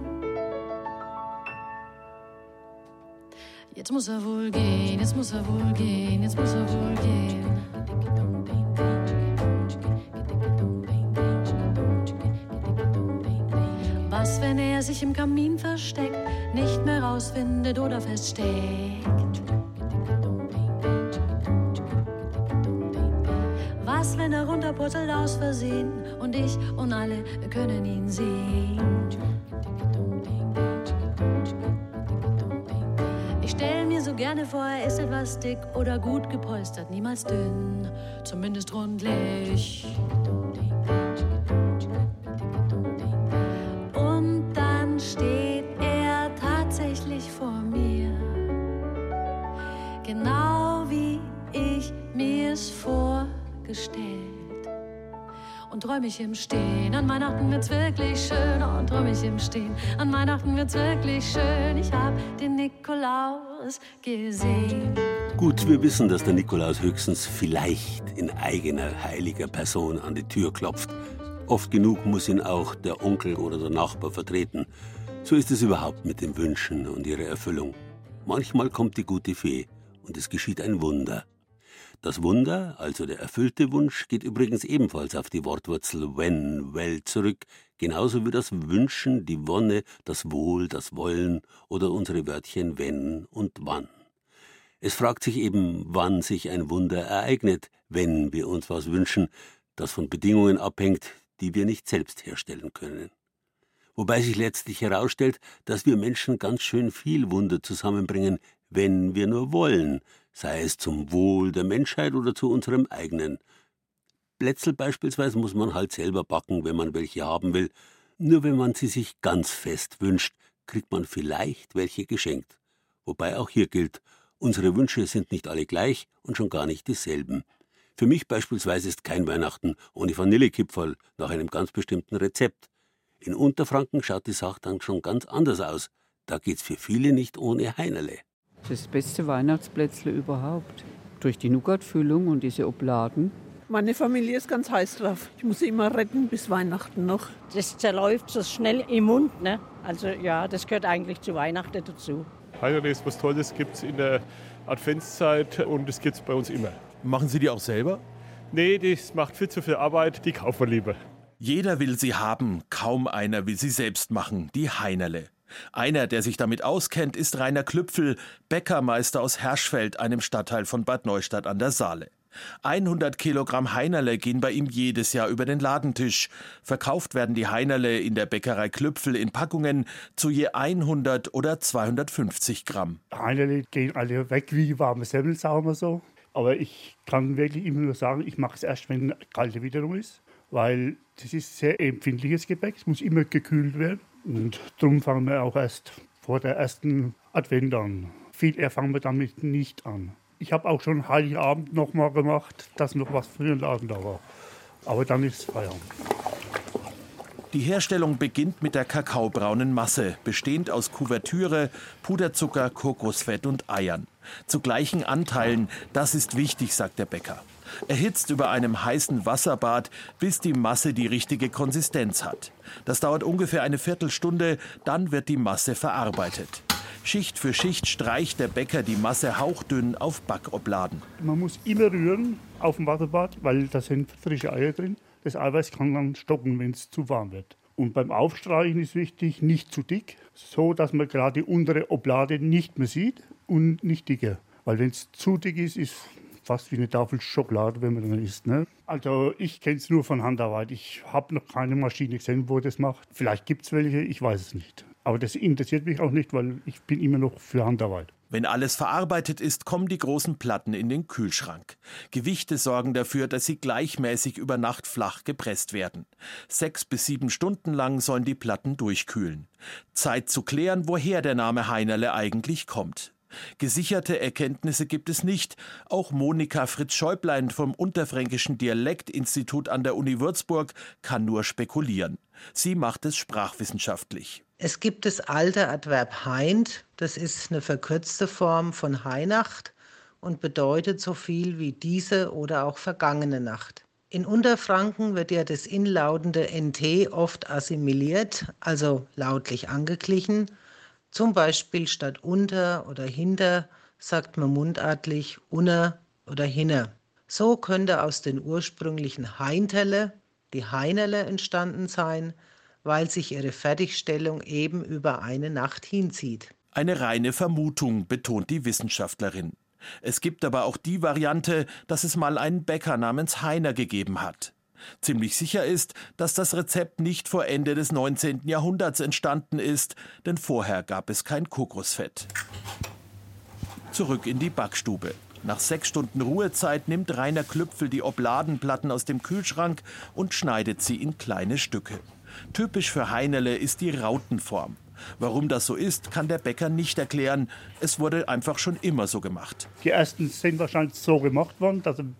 Jetzt muss er wohl gehen, jetzt muss er wohl gehen, jetzt muss er wohl gehen. Was, wenn er sich im Kamin versteckt, nicht mehr rausfindet oder feststeckt? Was, wenn er runterpurzelt aus Versehen und ich und alle können ihn sehen? Gerne vor, er ist etwas dick oder gut gepolstert, niemals dünn, zumindest rundlich. Und dann steht er tatsächlich vor mir, genau wie ich mir's vorgestellt. Und träum ich im Stehen, an Weihnachten wird's wirklich schön. Und träum ich im Stehen, an Weihnachten wird's wirklich schön. Ich hab den Nikolaus gesehen. Gut, wir wissen, dass der Nikolaus höchstens vielleicht in eigener heiliger Person an die Tür klopft. Oft genug muss ihn auch der Onkel oder der Nachbar vertreten. So ist es überhaupt mit den Wünschen und ihrer Erfüllung. Manchmal kommt die gute Fee und es geschieht ein Wunder. Das Wunder, also der erfüllte Wunsch, geht übrigens ebenfalls auf die Wortwurzel when, well zurück, genauso wie das Wünschen, die Wonne, das Wohl, das Wollen oder unsere Wörtchen wenn und wann. Es fragt sich eben, wann sich ein Wunder ereignet, wenn wir uns was wünschen, das von Bedingungen abhängt, die wir nicht selbst herstellen können. Wobei sich letztlich herausstellt, dass wir Menschen ganz schön viel Wunder zusammenbringen, wenn wir nur wollen, sei es zum Wohl der Menschheit oder zu unserem eigenen. Plätzl beispielsweise muss man halt selber backen, wenn man welche haben will. Nur wenn man sie sich ganz fest wünscht, kriegt man vielleicht welche geschenkt. Wobei auch hier gilt, unsere Wünsche sind nicht alle gleich und schon gar nicht dieselben. Für mich beispielsweise ist kein Weihnachten ohne Vanillekipferl nach einem ganz bestimmten Rezept. In Unterfranken schaut die Sache dann schon ganz anders aus. Da geht's für viele nicht ohne Heinerle. Das beste Weihnachtsplätzle überhaupt. Durch die Nougatfüllung und diese Obladen. Meine Familie ist ganz heiß drauf. Ich muss sie immer retten bis Weihnachten noch. Das zerläuft so schnell im Mund. Ne? Also ja, das gehört eigentlich zu Weihnachten dazu. Heinerle ist was Tolles, gibt es in der Adventszeit und es gibt es bei uns immer. Machen Sie die auch selber? Nee, das macht viel zu viel Arbeit, die kaufen wir lieber. Jeder will sie haben, kaum einer will sie selbst machen, die Heinerle. Einer, der sich damit auskennt, ist Rainer Klüpfel, Bäckermeister aus Herschfeld, einem Stadtteil von Bad Neustadt an der Saale. 100 Kilogramm Heinerle gehen bei ihm jedes Jahr über den Ladentisch. Verkauft werden die Heinerle in der Bäckerei Klüpfel in Packungen zu je 100 oder 250 Gramm. Heinerle gehen alle weg wie warme Semmel, sagen wir so. Aber ich kann wirklich immer nur sagen, ich mache es erst, wenn kalte Witterung ist, weil das ist sehr empfindliches Gebäck. Es muss immer gekühlt werden. Und darum fangen wir auch erst vor der ersten Advent an. Viel eher fangen wir damit nicht an. Ich habe auch schon Heiligabend noch mal gemacht, dass noch was für den Laden da war. Aber dann ist es Feierabend. Die Herstellung beginnt mit der kakaobraunen Masse, bestehend aus Kuvertüre, Puderzucker, Kokosfett und Eiern. Zu gleichen Anteilen, das ist wichtig, sagt der Bäcker. Erhitzt über einem heißen Wasserbad, bis die Masse die richtige Konsistenz hat. Das dauert ungefähr eine Viertelstunde, dann wird die Masse verarbeitet. Schicht für Schicht streicht der Bäcker die Masse hauchdünn auf Backobladen. Man muss immer rühren auf dem Wasserbad, weil da sind frische Eier drin. Das Eiweiß kann dann stocken, wenn es zu warm wird. Und beim Aufstreichen ist wichtig, nicht zu dick, so dass man gerade die untere Oblade nicht mehr sieht und nicht dicker. Weil wenn es zu dick ist, ist fast wie eine Tafel Schokolade, wenn man dann isst. Ne? Also ich kenne es nur von Handarbeit. Ich habe noch keine Maschine gesehen, wo das macht. Vielleicht gibt es welche, ich weiß es nicht. Aber das interessiert mich auch nicht, weil ich bin immer noch für Handarbeit. Wenn alles verarbeitet ist, kommen die großen Platten in den Kühlschrank. Gewichte sorgen dafür, dass sie gleichmäßig über Nacht flach gepresst werden. Sechs bis sieben Stunden lang sollen die Platten durchkühlen. Zeit zu klären, woher der Name Heinerle eigentlich kommt. Gesicherte Erkenntnisse gibt es nicht. Auch Monika Fritz-Schäublein vom Unterfränkischen Dialektinstitut an der Uni Würzburg kann nur spekulieren. Sie macht es sprachwissenschaftlich. Es gibt das alte Adverb heint, das ist eine verkürzte Form von Heinacht und bedeutet so viel wie diese oder auch vergangene Nacht. In Unterfranken wird ja das inlautende NT oft assimiliert, also lautlich angeglichen zum Beispiel statt unter oder hinter sagt man mundartlich unner oder hinner. So könnte aus den ursprünglichen Heinterle die Heinerle entstanden sein, weil sich ihre Fertigstellung eben über eine Nacht hinzieht. Eine reine Vermutung, betont die Wissenschaftlerin. Es gibt aber auch die Variante, dass es mal einen Bäcker namens Heiner gegeben hat. Ziemlich sicher ist, dass das Rezept nicht vor Ende des 19. Jahrhunderts entstanden ist, denn vorher gab es kein Kokosfett. Zurück in die Backstube. Nach sechs Stunden Ruhezeit nimmt Rainer Klüpfel die Obladenplatten aus dem Kühlschrank und schneidet sie in kleine Stücke. Typisch für Heinerle ist die Rautenform. Warum das so ist, kann der Bäcker nicht erklären. Es wurde einfach schon immer so gemacht. Die ersten sind wahrscheinlich so gemacht worden, dass wenn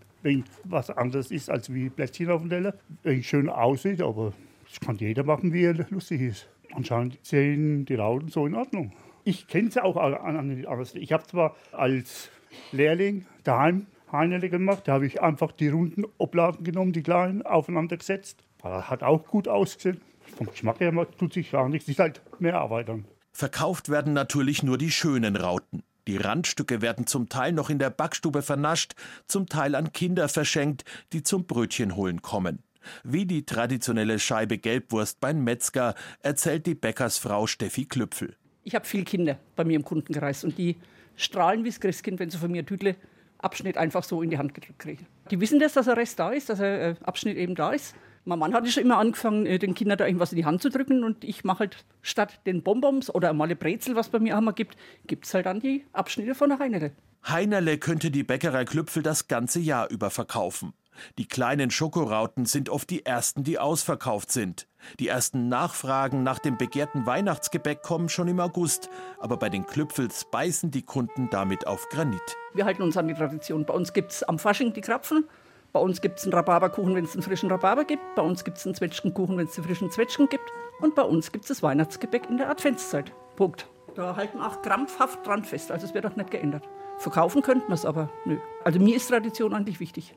was anderes ist als wie Plätzchen auf dem Teller. Wenn schön aussieht, aber das kann jeder machen, wie er lustig ist. Anscheinend sehen die Rauten so in Ordnung. Ich kenne es auch anders. Ich habe zwar als Lehrling daheim Heinerle gemacht, da habe ich einfach die runden Obladen genommen, die kleinen, aufeinander gesetzt. Hat auch gut ausgesehen. Vom Geschmack her tut sich gar nichts. Ist halt mehr Arbeit dann. Verkauft werden natürlich nur die schönen Rauten. Die Randstücke werden zum Teil noch in der Backstube vernascht, zum Teil an Kinder verschenkt, die zum Brötchen holen kommen. Wie die traditionelle Scheibe Gelbwurst beim Metzger, erzählt die Bäckersfrau Steffi Klüpfel. Ich habe viele Kinder bei mir im Kundenkreis und die strahlen wie das Christkind, wenn sie von mir Tütle Abschnitt einfach so in die Hand gedrückt kriegen. Die wissen das, dass der Rest da ist, dass der äh, Abschnitt eben da ist. Mein Mann hatte schon immer angefangen, äh, den Kindern da irgendwas in die Hand zu drücken und ich mache halt statt den Bonbons oder mal eine Brezel, was bei mir auch mal gibt, gibt es halt dann die Abschnitte von der Heinerle. Heinerle könnte die Bäckerei Klüpfel das ganze Jahr über verkaufen. Die kleinen Schokorauten sind oft die ersten, die ausverkauft sind. Die ersten Nachfragen nach dem begehrten Weihnachtsgebäck kommen schon im August, aber bei den Klüpfels beißen die Kunden damit auf Granit. Wir halten uns an die Tradition. Bei uns gibt es am Fasching die Krapfen, bei uns gibt es einen Rhabarberkuchen, wenn es einen frischen Rhabarber gibt. Bei uns gibt es einen Zwetschgenkuchen, wenn es einen frischen Zwetschgen gibt. Und bei uns gibt es das Weihnachtsgebäck in der Adventszeit. Punkt. Da halten wir auch krampfhaft dran fest. Also es wird auch nicht geändert. Verkaufen könnten wir es, aber nö. Also mir ist Tradition eigentlich wichtig.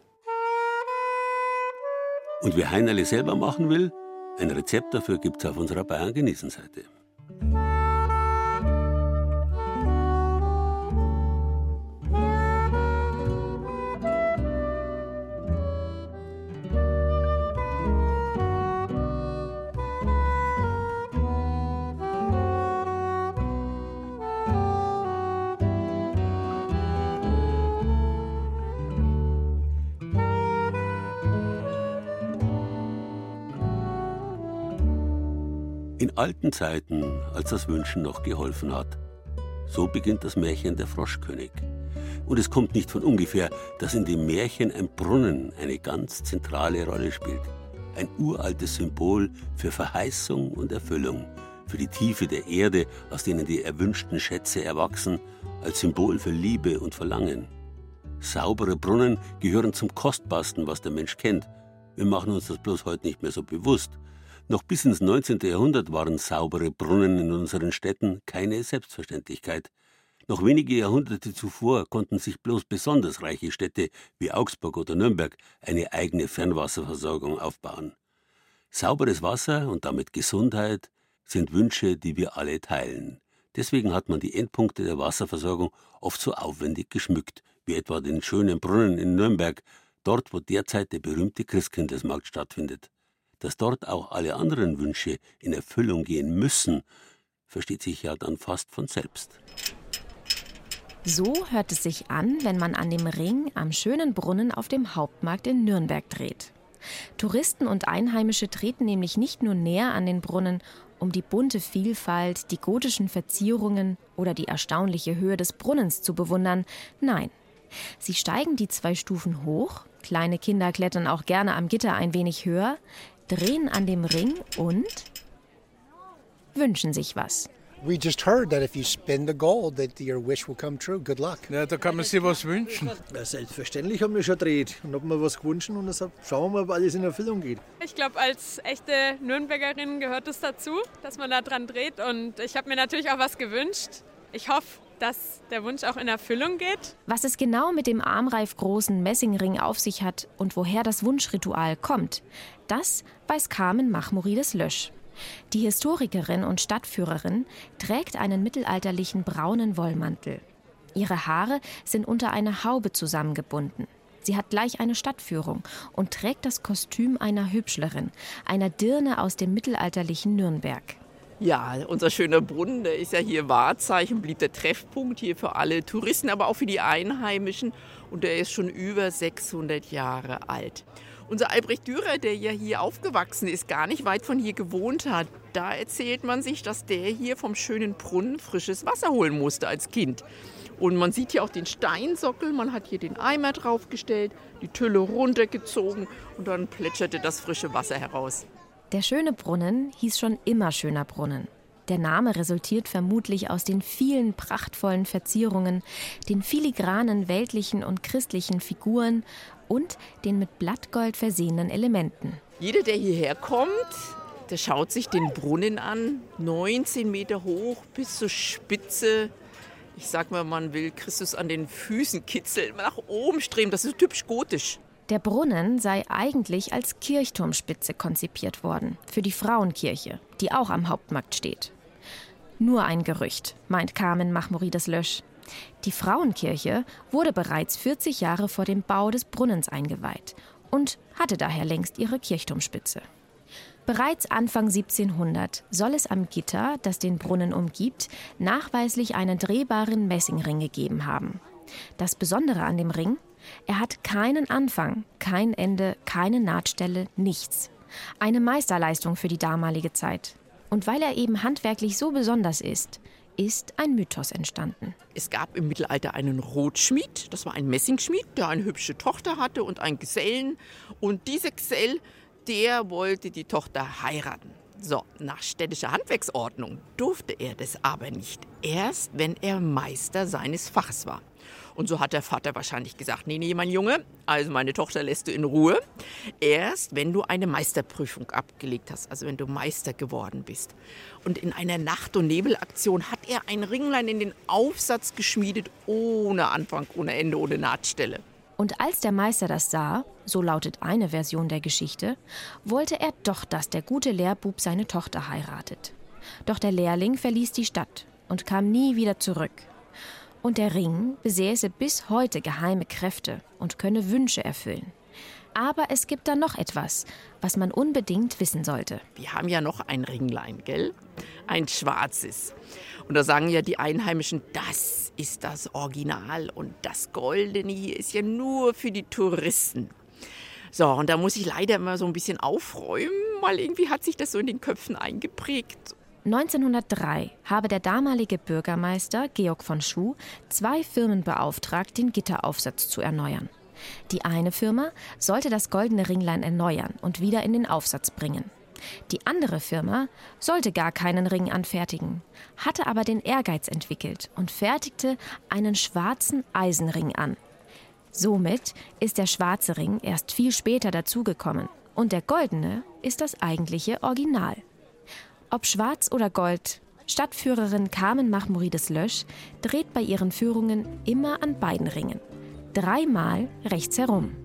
Und wer Heinerle selber machen will, ein Rezept dafür gibt es auf unserer Bayern alten Zeiten, als das Wünschen noch geholfen hat. So beginnt das Märchen der Froschkönig. Und es kommt nicht von ungefähr, dass in dem Märchen ein Brunnen eine ganz zentrale Rolle spielt. Ein uraltes Symbol für Verheißung und Erfüllung, für die Tiefe der Erde, aus denen die erwünschten Schätze erwachsen, als Symbol für Liebe und Verlangen. Saubere Brunnen gehören zum Kostbarsten, was der Mensch kennt. Wir machen uns das bloß heute nicht mehr so bewusst. Noch bis ins 19. Jahrhundert waren saubere Brunnen in unseren Städten keine Selbstverständlichkeit. Noch wenige Jahrhunderte zuvor konnten sich bloß besonders reiche Städte wie Augsburg oder Nürnberg eine eigene Fernwasserversorgung aufbauen. Sauberes Wasser und damit Gesundheit sind Wünsche, die wir alle teilen. Deswegen hat man die Endpunkte der Wasserversorgung oft so aufwendig geschmückt, wie etwa den schönen Brunnen in Nürnberg, dort wo derzeit der berühmte Christkindlesmarkt stattfindet. Dass dort auch alle anderen Wünsche in Erfüllung gehen müssen, versteht sich ja dann fast von selbst. So hört es sich an, wenn man an dem Ring am schönen Brunnen auf dem Hauptmarkt in Nürnberg dreht. Touristen und Einheimische treten nämlich nicht nur näher an den Brunnen, um die bunte Vielfalt, die gotischen Verzierungen oder die erstaunliche Höhe des Brunnens zu bewundern. Nein, sie steigen die zwei Stufen hoch, kleine Kinder klettern auch gerne am Gitter ein wenig höher, drehen an dem Ring und wünschen sich was. We just heard that if you spin the gold, that your wish will come true. Good luck. Ja, da kann man sich was wünschen. Ja, selbstverständlich haben wir schon gedreht und haben mir was gewünscht und deshalb schauen wir mal, ob alles in Erfüllung geht. Ich glaube, als echte Nürnbergerin gehört es dazu, dass man da dran dreht und ich habe mir natürlich auch was gewünscht. Ich hoffe, dass der Wunsch auch in Erfüllung geht. Was es genau mit dem armreif großen Messingring auf sich hat und woher das Wunschritual kommt, das weiß Carmen Machmorides Lösch. Die Historikerin und Stadtführerin trägt einen mittelalterlichen braunen Wollmantel. Ihre Haare sind unter einer Haube zusammengebunden. Sie hat gleich eine Stadtführung und trägt das Kostüm einer Hübschlerin, einer Dirne aus dem mittelalterlichen Nürnberg. Ja, unser schöner Brunnen, der ist ja hier Wahrzeichen, blieb der Treffpunkt hier für alle Touristen, aber auch für die Einheimischen. Und der ist schon über 600 Jahre alt. Unser Albrecht Dürer, der ja hier aufgewachsen ist, gar nicht weit von hier gewohnt hat, da erzählt man sich, dass der hier vom schönen Brunnen frisches Wasser holen musste als Kind. Und man sieht hier auch den Steinsockel, man hat hier den Eimer draufgestellt, die Tülle runtergezogen und dann plätscherte das frische Wasser heraus. Der schöne Brunnen hieß schon immer schöner Brunnen. Der Name resultiert vermutlich aus den vielen prachtvollen Verzierungen, den filigranen weltlichen und christlichen Figuren und den mit Blattgold versehenen Elementen. Jeder, der hierher kommt, der schaut sich den Brunnen an, 19 Meter hoch bis zur Spitze. Ich sag mal, man will Christus an den Füßen kitzeln, nach oben streben. Das ist typisch gotisch. Der Brunnen sei eigentlich als Kirchturmspitze konzipiert worden, für die Frauenkirche, die auch am Hauptmarkt steht. Nur ein Gerücht, meint Carmen Machmorides Lösch. Die Frauenkirche wurde bereits 40 Jahre vor dem Bau des Brunnens eingeweiht und hatte daher längst ihre Kirchturmspitze. Bereits Anfang 1700 soll es am Gitter, das den Brunnen umgibt, nachweislich einen drehbaren Messingring gegeben haben. Das Besondere an dem Ring, er hat keinen Anfang, kein Ende, keine Nahtstelle, nichts. Eine Meisterleistung für die damalige Zeit. Und weil er eben handwerklich so besonders ist, ist ein Mythos entstanden. Es gab im Mittelalter einen Rotschmied, das war ein Messingschmied, der eine hübsche Tochter hatte und einen Gesellen. Und dieser Gesell, der wollte die Tochter heiraten. So, nach städtischer Handwerksordnung durfte er das aber nicht. Erst wenn er Meister seines Fachs war. Und so hat der Vater wahrscheinlich gesagt, nee, nee, mein Junge, also meine Tochter lässt du in Ruhe. Erst wenn du eine Meisterprüfung abgelegt hast, also wenn du Meister geworden bist. Und in einer Nacht- und Nebelaktion hat er ein Ringlein in den Aufsatz geschmiedet, ohne Anfang, ohne Ende, ohne Nahtstelle. Und als der Meister das sah, so lautet eine Version der Geschichte, wollte er doch, dass der gute Lehrbub seine Tochter heiratet. Doch der Lehrling verließ die Stadt und kam nie wieder zurück. Und der Ring besäße bis heute geheime Kräfte und könne Wünsche erfüllen. Aber es gibt da noch etwas, was man unbedingt wissen sollte. Wir haben ja noch ein Ringlein, gell? Ein schwarzes. Und da sagen ja die Einheimischen, das ist das Original und das Goldene hier ist ja nur für die Touristen. So, und da muss ich leider immer so ein bisschen aufräumen, weil irgendwie hat sich das so in den Köpfen eingeprägt. 1903 habe der damalige Bürgermeister Georg von Schuh zwei Firmen beauftragt, den Gitteraufsatz zu erneuern. Die eine Firma sollte das goldene Ringlein erneuern und wieder in den Aufsatz bringen. Die andere Firma sollte gar keinen Ring anfertigen, hatte aber den Ehrgeiz entwickelt und fertigte einen schwarzen Eisenring an. Somit ist der schwarze Ring erst viel später dazugekommen Und der goldene ist das eigentliche Original. Ob schwarz oder gold, Stadtführerin Carmen Machmurides Lösch dreht bei ihren Führungen immer an beiden Ringen. Dreimal rechts herum.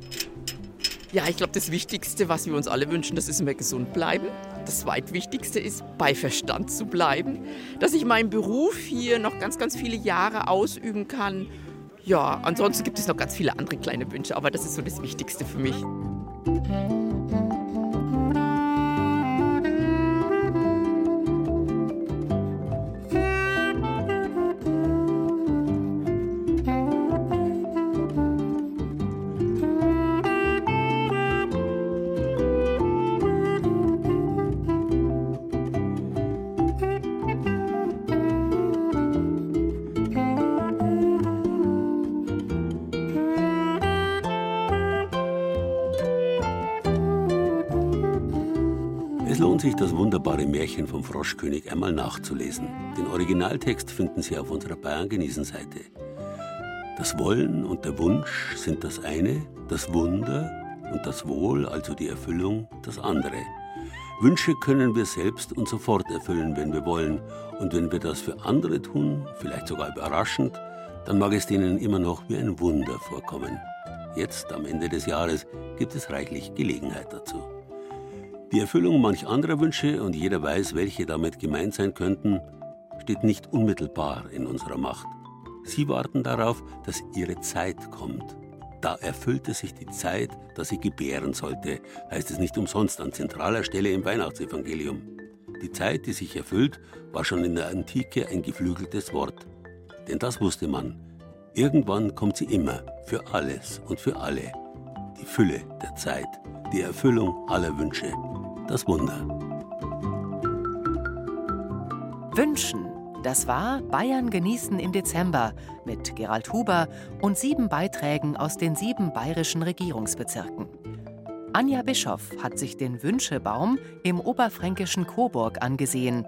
Ja, ich glaube, das Wichtigste, was wir uns alle wünschen, das ist immer gesund bleiben. Das zweitwichtigste ist, bei Verstand zu bleiben. Dass ich meinen Beruf hier noch ganz, ganz viele Jahre ausüben kann. Ja, ansonsten gibt es noch ganz viele andere kleine Wünsche, aber das ist so das Wichtigste für mich. Märchen vom Froschkönig einmal nachzulesen. Den Originaltext finden Sie auf unserer Bayern genießen Seite. Das Wollen und der Wunsch sind das eine, das Wunder und das Wohl, also die Erfüllung, das andere. Wünsche können wir selbst und sofort erfüllen, wenn wir wollen. Und wenn wir das für andere tun, vielleicht sogar überraschend, dann mag es denen immer noch wie ein Wunder vorkommen. Jetzt, am Ende des Jahres, gibt es reichlich Gelegenheit dazu. Die Erfüllung manch anderer Wünsche, und jeder weiß, welche damit gemeint sein könnten, steht nicht unmittelbar in unserer Macht. Sie warten darauf, dass ihre Zeit kommt. Da erfüllte sich die Zeit, dass sie gebären sollte, heißt es nicht umsonst an zentraler Stelle im Weihnachtsevangelium. Die Zeit, die sich erfüllt, war schon in der Antike ein geflügeltes Wort. Denn das wusste man. Irgendwann kommt sie immer, für alles und für alle. Die Fülle der Zeit, die Erfüllung aller Wünsche, das Wunder. Wünschen. Das war Bayern genießen im Dezember mit Gerald Huber und sieben Beiträgen aus den sieben bayerischen Regierungsbezirken. Anja Bischoff hat sich den Wünschebaum im oberfränkischen Coburg angesehen.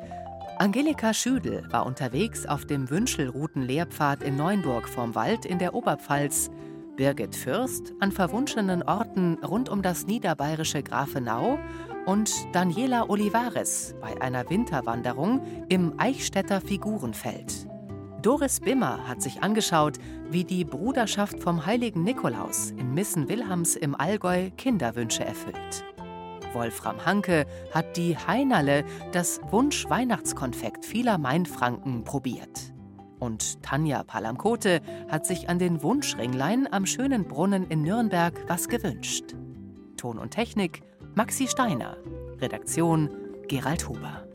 Angelika Schüdel war unterwegs auf dem Wünschelrouten-Lehrpfad in Neunburg vorm Wald in der Oberpfalz. Birgit Fürst an verwunschenen Orten rund um das niederbayerische Grafenau und Daniela Olivares bei einer Winterwanderung im Eichstätter Figurenfeld. Doris Bimmer hat sich angeschaut, wie die Bruderschaft vom heiligen Nikolaus in Missen-Wilhelms im Allgäu Kinderwünsche erfüllt. Wolfram Hanke hat die Heinerle, das Wunsch-Weihnachtskonfekt vieler Mainfranken, probiert. Und Tanja Palamkote hat sich an den Wunschringlein am schönen Brunnen in Nürnberg was gewünscht. Ton und Technik Maxi Steiner. Redaktion Gerald Huber.